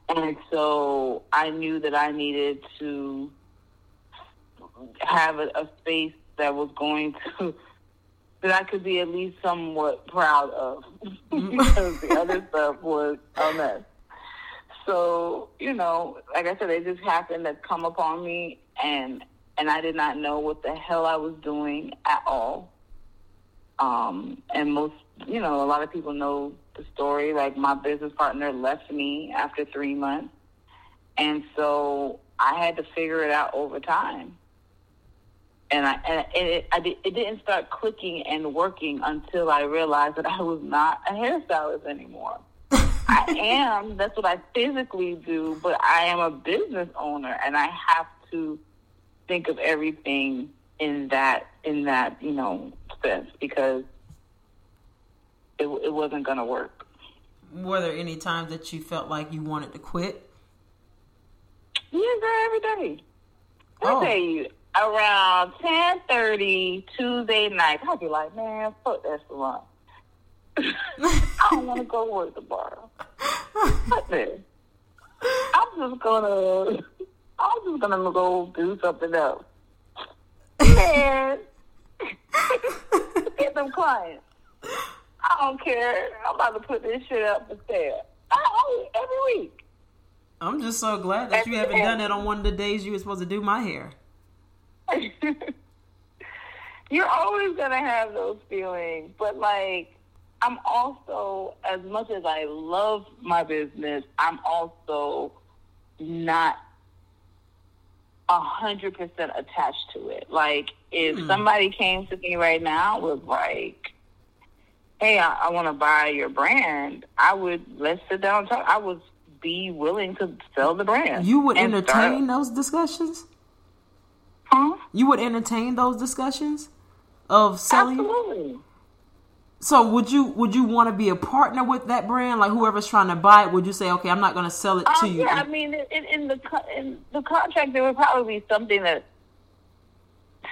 And so I knew that I needed to have a, a space that was going to, that I could be at least somewhat proud of. because the other stuff was a mess. So, you know, like I said, it just happened to come upon me and and I did not know what the hell I was doing at all. Um, and most, you know, a lot of people know the story. Like my business partner left me after three months, and so I had to figure it out over time. and I and it, I it didn't start clicking and working until I realized that I was not a hairstylist anymore. I am. That's what I physically do, but I am a business owner, and I have to think of everything in that in that you know sense because it, it wasn't going to work. Were there any times that you felt like you wanted to quit? Yeah, girl, every day. I oh. tell you, around ten thirty Tuesday night, I'll be like, man, fuck that salon. I don't want to go work tomorrow. Fuck this. I'm just gonna, I'm just gonna go do something else. Man, get them clients. I don't care. I'm about to put this shit up for sale. I, every week. I'm just so glad that you haven't done that on one of the days you were supposed to do my hair. You're always gonna have those feelings, but like I'm also, as much as I love my business, I'm also not a hundred percent attached to it. Like if mm. somebody came to me right now was like, "Hey, I, I want to buy your brand," I would let's sit down and talk. I would be willing to sell the brand. You would entertain start. those discussions. Huh? You would entertain those discussions of selling. Absolutely. So would you would you want to be a partner with that brand? Like whoever's trying to buy it, would you say, okay, I'm not going to sell it to um, you? Yeah, I mean, in, in the in the contract, there would probably be something that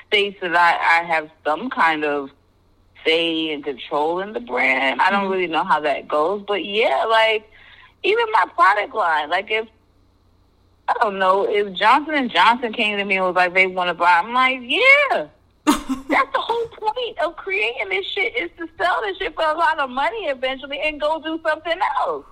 states that I, I have some kind of say and control in the brand. I don't mm-hmm. really know how that goes, but yeah, like even my product line, like if I don't know if Johnson and Johnson came to me and was like they want to buy, I'm like, yeah. That's the whole point of creating this shit is to sell this shit for a lot of money eventually and go do something else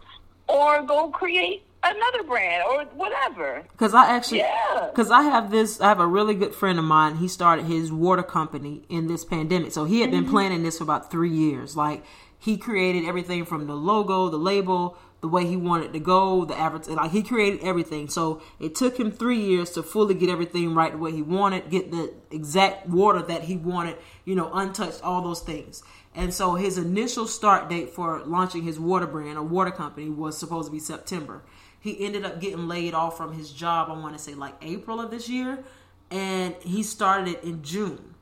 or go create another brand or whatever. Because I actually, because yeah. I have this, I have a really good friend of mine. He started his water company in this pandemic, so he had mm-hmm. been planning this for about three years. Like he created everything from the logo, the label, the way he wanted to go, the average, like he created everything. So it took him three years to fully get everything right the way he wanted, get the exact water that he wanted, you know, untouched, all those things. And so his initial start date for launching his water brand or water company was supposed to be September. He ended up getting laid off from his job, I want to say like April of this year, and he started it in June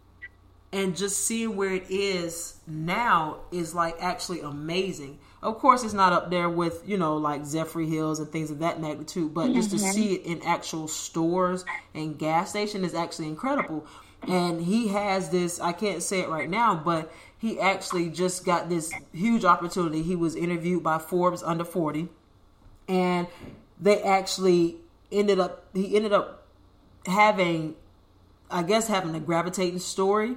and just seeing where it is now is like actually amazing. Of course, it's not up there with you know like Zephyrhills and things of that magnitude, but mm-hmm. just to mm-hmm. see it in actual stores and gas station is actually incredible. And he has this, I can't say it right now, but he actually just got this huge opportunity. He was interviewed by Forbes under 40, and they actually ended up, he ended up having, I guess, having a gravitating story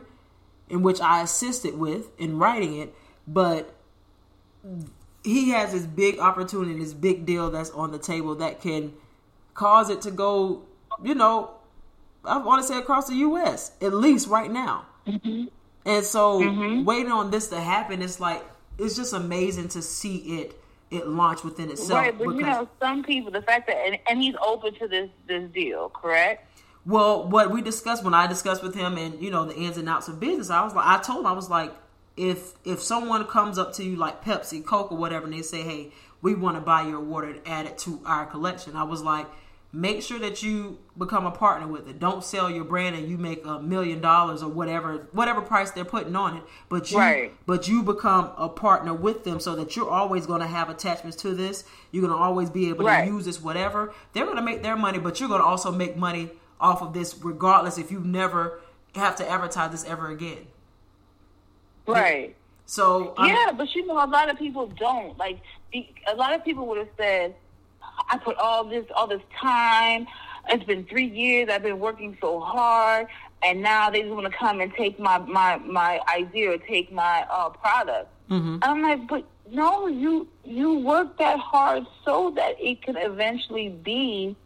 in which I assisted with in writing it, but he has this big opportunity, this big deal that's on the table that can cause it to go, you know, I want to say across the U.S. at least right now. Mm-hmm. And so, mm-hmm. waiting on this to happen, it's like it's just amazing to see it it launched within itself. Right, but you know, some people, the fact that and, and he's open to this this deal, correct? Well, what we discussed when I discussed with him and you know the ins and outs of business, I was like, I told him I was like, if if someone comes up to you like Pepsi, Coke, or whatever, and they say, hey, we want to buy your water and add it to our collection, I was like, make sure that you become a partner with it. Don't sell your brand and you make a million dollars or whatever whatever price they're putting on it, but you right. but you become a partner with them so that you're always going to have attachments to this. You're going to always be able right. to use this whatever. They're going to make their money, but you're going to also make money off of this regardless if you never have to advertise this ever again. Right. So yeah, but you know, a lot of people don't like. A lot of people would have said, "I put all this, all this time. It's been three years. I've been working so hard, and now they just want to come and take my my my idea or take my uh, product." Mm-hmm. I'm like, but no, you you work that hard so that it can eventually be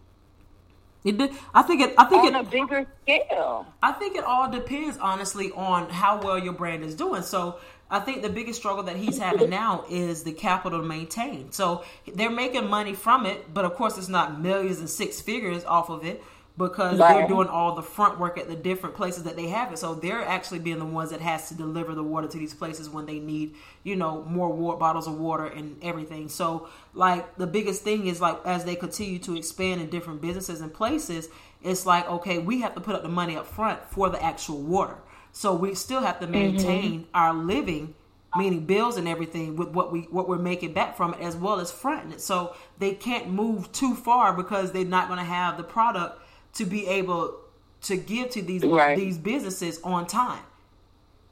it did. I think it. I think on it, a bigger scale. I think it all depends, honestly, on how well your brand is doing. So I think the biggest struggle that he's having now is the capital to maintain. So they're making money from it, but of course, it's not millions and six figures off of it. because Right. they're doing all the front work at the different places that they have it. So they're actually being the ones that has to deliver the water to these places when they need, you know, more water, bottles of water and everything. So like the biggest thing is like as they continue to expand in different businesses and places, it's like okay, we have to put up the money up front for the actual water. So we still have to mm-hmm. maintain our living meaning bills and everything with what we what we're making back from it as well as fronting it. So they can't move too far because they're not going to have the product to be able to give to these Right. these businesses on time.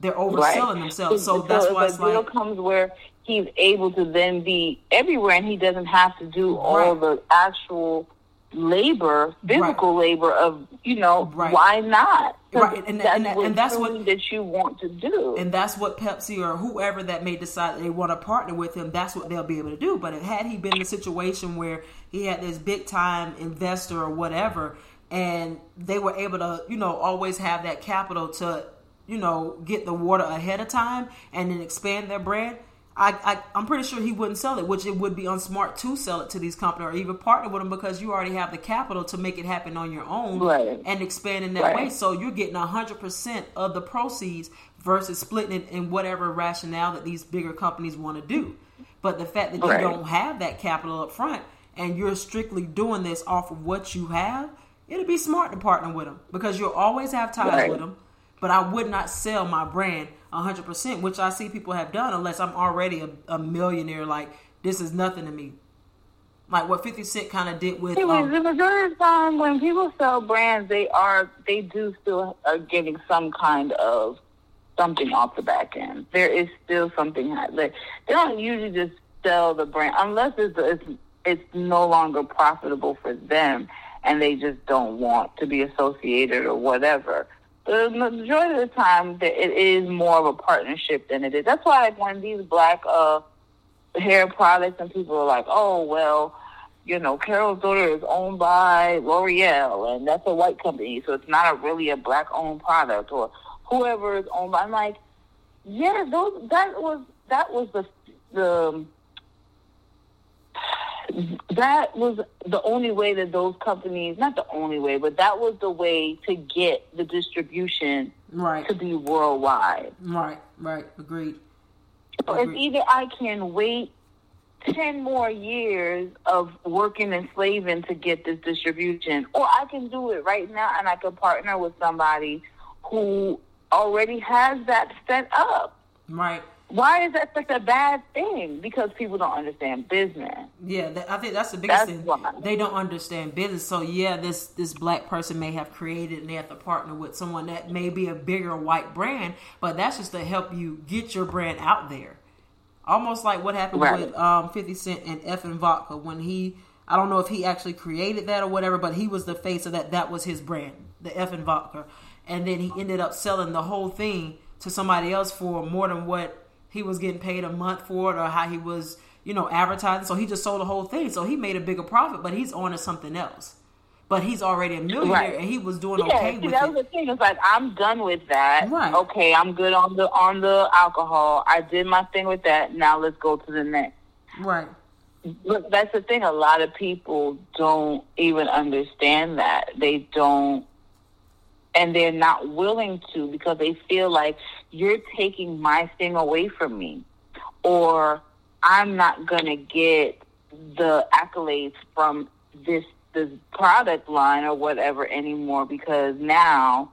They're overselling themselves. So So that's why it's deal like comes where he's able to then be everywhere, and he doesn't have to do all Right. the actual labor, physical labor of you know Right. why not? Right, and- that's and- what and that's what- that you want to do. and that's what Pepsi or whoever that may decide they want to partner with him, that's what they'll be able to do. But had he been in a situation where he had this big time investor or whatever, and they were able to, you know, always have that capital to, you know, get the water ahead of time and then expand their brand. I, I, I'm pretty sure he wouldn't sell it, which it would be unsmart to sell it to these companies or even partner with them because you already have the capital to make it happen on your own Right. and expand in that Right. way. So you're getting hundred percent of the proceeds versus splitting it in whatever rationale that these bigger companies want to do. But the fact that you Right. don't have that capital up front and you're strictly doing this off of what you have, it'd be smart to partner with them because you'll always have ties with them. But I would not sell my brand hundred percent, which I see people have done unless I'm already a, a millionaire. Like this is nothing to me. Like what Fifty Cent kind of did with. Um, the majority of the time when people sell brands, they are they do still are getting some kind of something off the back end. There is still something ha- like they don't usually just sell the brand unless it's it's it's no longer profitable for them and they just don't want to be associated or whatever. The majority of the time, that it is more of a partnership than it is. That's why like, when these black uh hair products and people are like, oh well you know, Carol's daughter is owned by L'Oreal, and that's a white company, so it's not a, really a black-owned product, or whoever is owned by. I'm like, yeah, those that was that was the the that was the only way that those companies, not the only way, but that was the way to get the distribution right, to be worldwide. right, right. Agreed. So it's Agreed. either I can wait 10 more years of working and slaving to get this distribution, or I can do it right now and I can partner with somebody who already has that set up. Right. Why is that such a bad thing? Because people don't understand business. Yeah, that, I think that's the biggest That's thing. why. They don't understand business. So yeah, this this black person may have created and they have to partner with someone that may be a bigger white brand, but that's just to help you get your brand out there. Almost like what happened Right. with um, Fifty Cent and Effen Vodka when he. I don't know if he actually created that or whatever, but he was the face of that. That was his brand, the Effen Vodka, and then he ended up selling the whole thing to somebody else for more than what he was getting paid a month for it or how he was, you know, advertising. So he just sold the whole thing. So he made a bigger profit, but he's on to something else. But he's already a millionaire Right. and he was doing Yeah, okay see, with that was it. the thing. It's like I'm done with that. Right. Okay, I'm good on the on the alcohol. I did my thing with that. Now let's go to the next. Right. But that's the thing. A lot of people don't even understand that. They don't, and they're not willing to because they feel like you're taking my thing away from me, or I'm not gonna get the accolades from this this product line or whatever anymore because now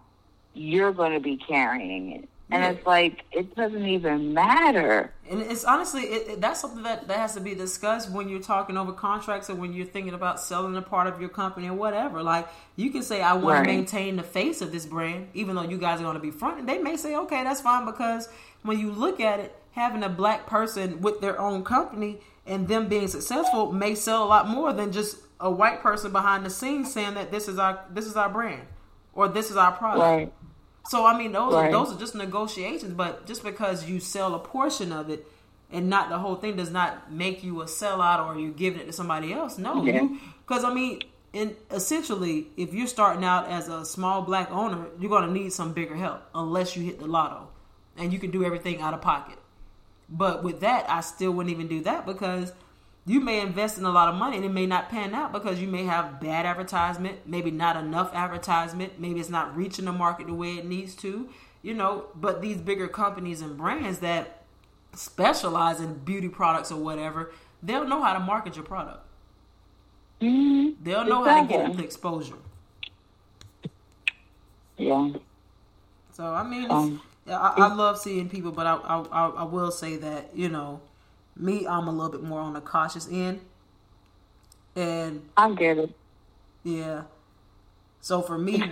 you're going to be carrying it. And Yeah. it's like it doesn't even matter. And it's honestly it, it- that's something that, that has to be discussed when you're talking over contracts or when you're thinking about selling a part of your company or whatever. Like you can say, I want Right. to maintain the face of this brand, even though you guys are going to be front. They may say, okay, that's fine because when you look at it, having a black person with their own company and them being successful may sell a lot more than just a white person behind the scenes saying that this is our this is our brand or this is our product. Right. So I mean, those are, those are just negotiations. But just because you sell a portion of it and not the whole thing does not make you a sellout or you're giving it to somebody else. No, Yeah. because I mean, in essentially, if you're starting out as a small black owner, you're going to need some bigger help unless you hit the lotto and you can do everything out of pocket. But with that, I still wouldn't even do that because you may invest in a lot of money and it may not pan out because you may have bad advertisement, maybe not enough advertisement, maybe it's not reaching the market the way it needs to, you know. But these bigger companies and brands that specialize in beauty products or whatever, they'll know how to market your product. Mm-hmm. They'll know exactly. how to get the exposure. Yeah. So I mean, um, I, I, love seeing people, but I, I I will say that you know, me, I'm a little bit more on the cautious end, and I get it. Yeah. So for me, you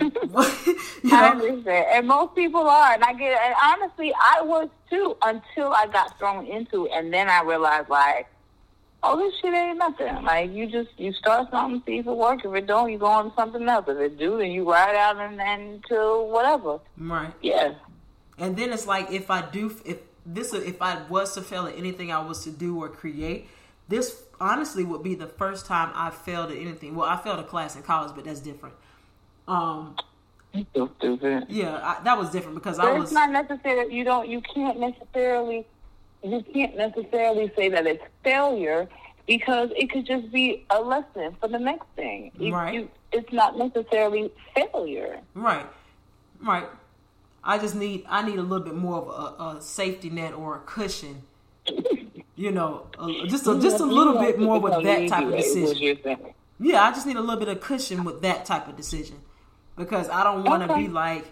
know, I understand, and most people are, and I get it. And honestly, I was too until I got thrown into, it, and then I realized like oh, this shit ain't nothing. Like you just you start something, see if it works. If it don't, you go on to something else. If it do, then you ride out and then to whatever. Right. Yeah. And then it's like if I do if this if I was to fail at anything I was to do or create, this honestly would be the first time I failed at anything. Well, I failed a class in college, but that's different. Um. So stupid. Yeah, I, that was different because but I was. It's not necessarily you don't you can't necessarily you can't necessarily say that it's failure because it could just be a lesson for the next thing. right. You, it's not necessarily failure. Right. Right. I just need I need a little bit more of a, a safety net or a cushion. you know, a, just a, just a little bit more with that type of decision. Yeah, I just need a little bit of cushion with that type of decision because I don't want to okay. be like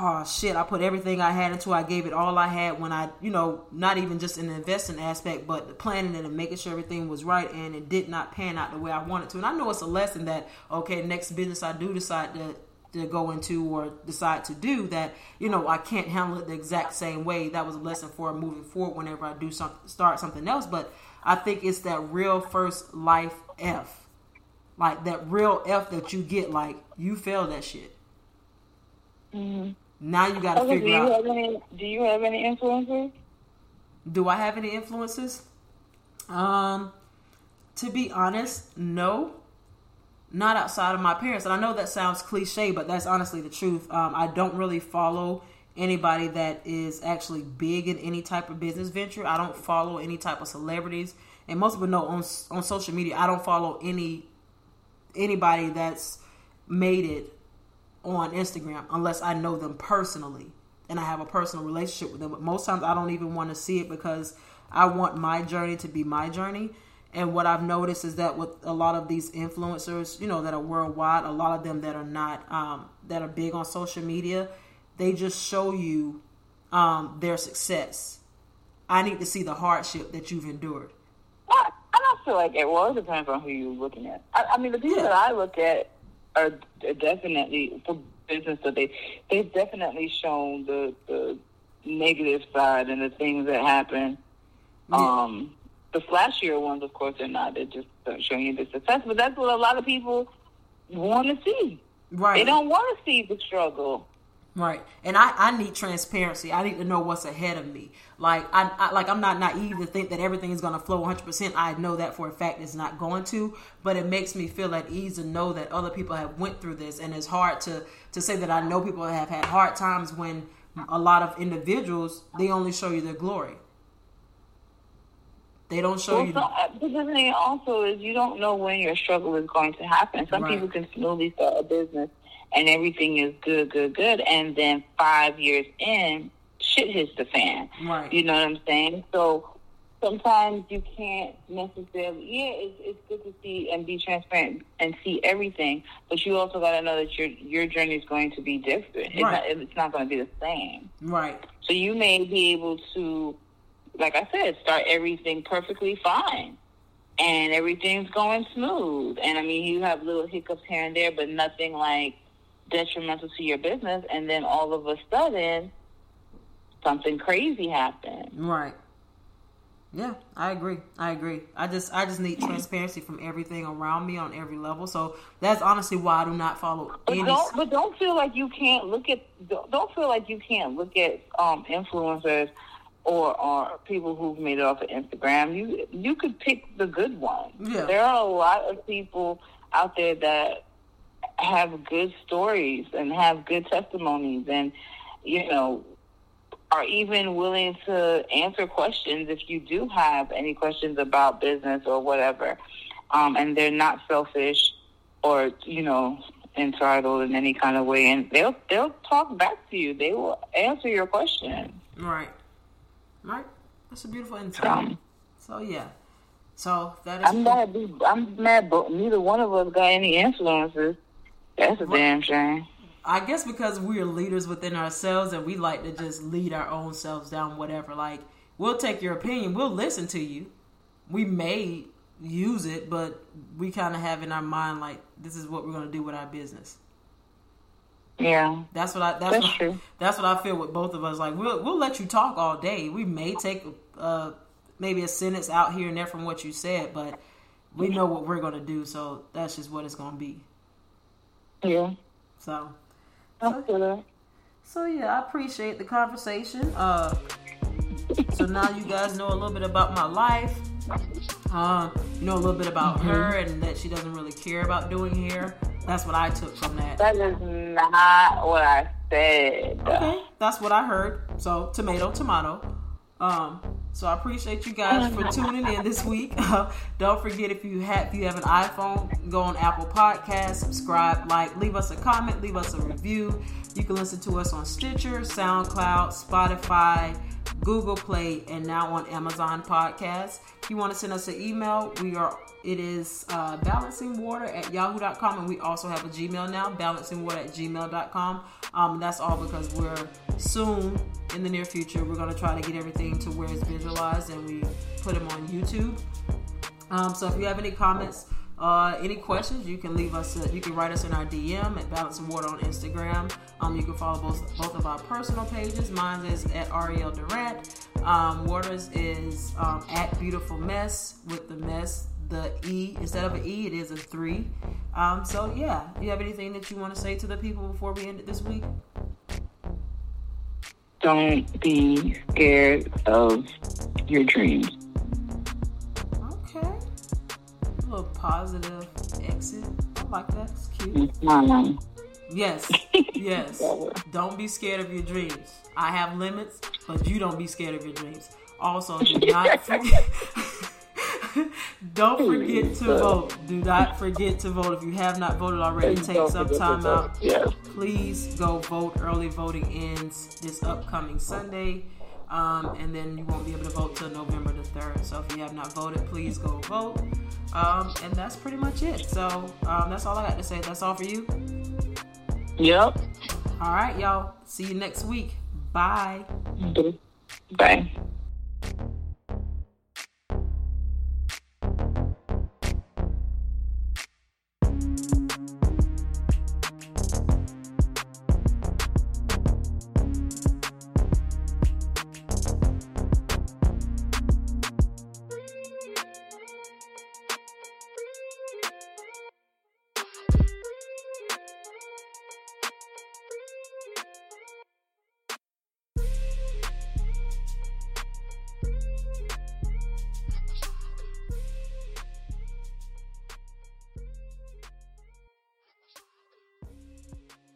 oh shit, I put everything I had into I gave it all I had when I, you know, not even just in the investing aspect, but the planning and making sure everything was right and it did not pan out the way I wanted to. And I know it's a lesson that, okay, next business I do decide to to go into or decide to do that, you know, I can't handle it the exact same way. That was a lesson for moving forward whenever I do something start something else. But I think it's that real first life F. Like that real F that you get like you fail that shit. Mm-hmm. Now you got to okay, figure do out. Any, do you have any influences? Do I have any influences? Um, to be honest, no. Not outside of my parents, and I know that sounds cliche, but that's honestly the truth. Um, I don't really follow anybody that is actually big in any type of business venture. I don't follow any type of celebrities, and most people know on on social media, I don't follow any anybody that's made it on Instagram unless I know them personally and I have a personal relationship with them. But most times I don't even want to see it because I want my journey to be my journey. And what I've noticed is that with a lot of these influencers, you know, that are worldwide, a lot of them that are not, um, that are big on social media, they just show you um, their success. I need to see the hardship that you've endured. I, I don't feel like it. Well, it depends on who you're looking at. I, I mean, the people yeah. that I look at are definitely for business that they they've definitely shown the the negative side and the things that happen. Yeah. Um, the flashier ones, of course, they're not. They're just uh, showing you the success, but that's what a lot of people want to see. Right. They don't want to see the struggle. Right. And I, I need transparency. I need to know what's ahead of me. Like I, I like I'm not naive to think that everything is going to flow 100%. I know that for a fact it's not going to, but it makes me feel at ease to know that other people have went through this and it's hard to to say that I know people have had hard times when a lot of individuals they only show you their glory. They don't show well, you. So, uh, the thing also is you don't know when your struggle is going to happen. Some right. people can smoothly start a business and everything is good, good, good. And then five years in, shit hits the fan. Right. You know what I'm saying? So sometimes you can't necessarily. Yeah, it's, it's good to see and be transparent and see everything, but you also got to know that your your journey is going to be different. It's right. not, it's not going to be the same. Right. So you may be able to, like I said, start everything perfectly fine. And everything's going smooth. And I mean, you have little hiccups here and there, but nothing like detrimental to your business, and then all of a sudden, something crazy happened. Right. Yeah, I agree. I agree. I just I just need transparency from everything around me on every level. So that's honestly why I do not follow but any. Don't, but don't feel like you can't look at. Don't feel like you can't look at um, influencers or or people who've made it off of Instagram. You you could pick the good ones. Yeah. There are a lot of people out there that have good stories and have good testimonies and you know are even willing to answer questions if you do have any questions about business or whatever. Um, and they're not selfish or, you know, entitled in any kind of way. And they'll they'll talk back to you. They will answer your question. Right. Right. That's a beautiful insight. Um, so yeah. So that is. I'm mad. I'm mad, but neither one of us got any influences. That's a right. damn shame. I guess because we are leaders within ourselves and we like to just lead our own selves down whatever. Like, we'll take your opinion, we'll listen to you. We may use it, but we kind of have in our mind like this is what we're going to do with our business. Yeah, that's what I. That's, that's what, true. That's what I feel with both of us. Like we'll we'll let you talk all day. We may take uh, maybe a sentence out here and there from what you said, but we know what we're going to do. So that's just what it's going to be. Yeah. So so, so yeah, I appreciate the conversation. Uh, so now you guys know a little bit about my life. Uh, you know a little bit about mm-hmm. her and that she doesn't really care about doing hair. That's what I took from that. That is not what I said. Okay, that's what I heard. So tomato, tomato. Um, so I appreciate you guys for tuning in this week. Uh, don't forget if you have if you have an iPhone, go on Apple Podcast, subscribe, like, leave us a comment, leave us a review. You can listen to us on Stitcher, SoundCloud, Spotify, Google Play, and now on Amazon Podcast. If you want to send us an email, we are it is uh, balancingwater at yahoo.com and we also have a Gmail now, balancingwater at gmail.com. Um, that's all because we're soon in the near future, we're going to try to get everything to where it's visualized and we put them on YouTube. Um, so if you have any comments, uh, any questions, you can leave us. A, you can write us in our DM at Balancing Water on Instagram. Um, you can follow both both of our personal pages. Mine is at Ariel Durant. Um, Waters is um, at Beautiful Mess with the mess. The E instead of an E, it is a three. Um, so yeah, you have anything that you want to say to the people before we end it this week? Don't be scared of your dreams. Positive exit. I like that. It's cute. Mm-hmm. Yes. Yes. don't be scared of your dreams. I have limits, but you don't be scared of your dreams. Also, do not forget. Don't forget to vote. Do not forget to vote. If you have not voted already, take some time out. Yes. Please go vote. Early voting ends this upcoming Sunday. Um, and then you won't be able to vote till November the 3rd. So if you have not voted, please go vote. Um, and that's pretty much it. So um, that's all I got to say. That's all for you? Yep. All right, y'all. See you next week. Bye. Bye.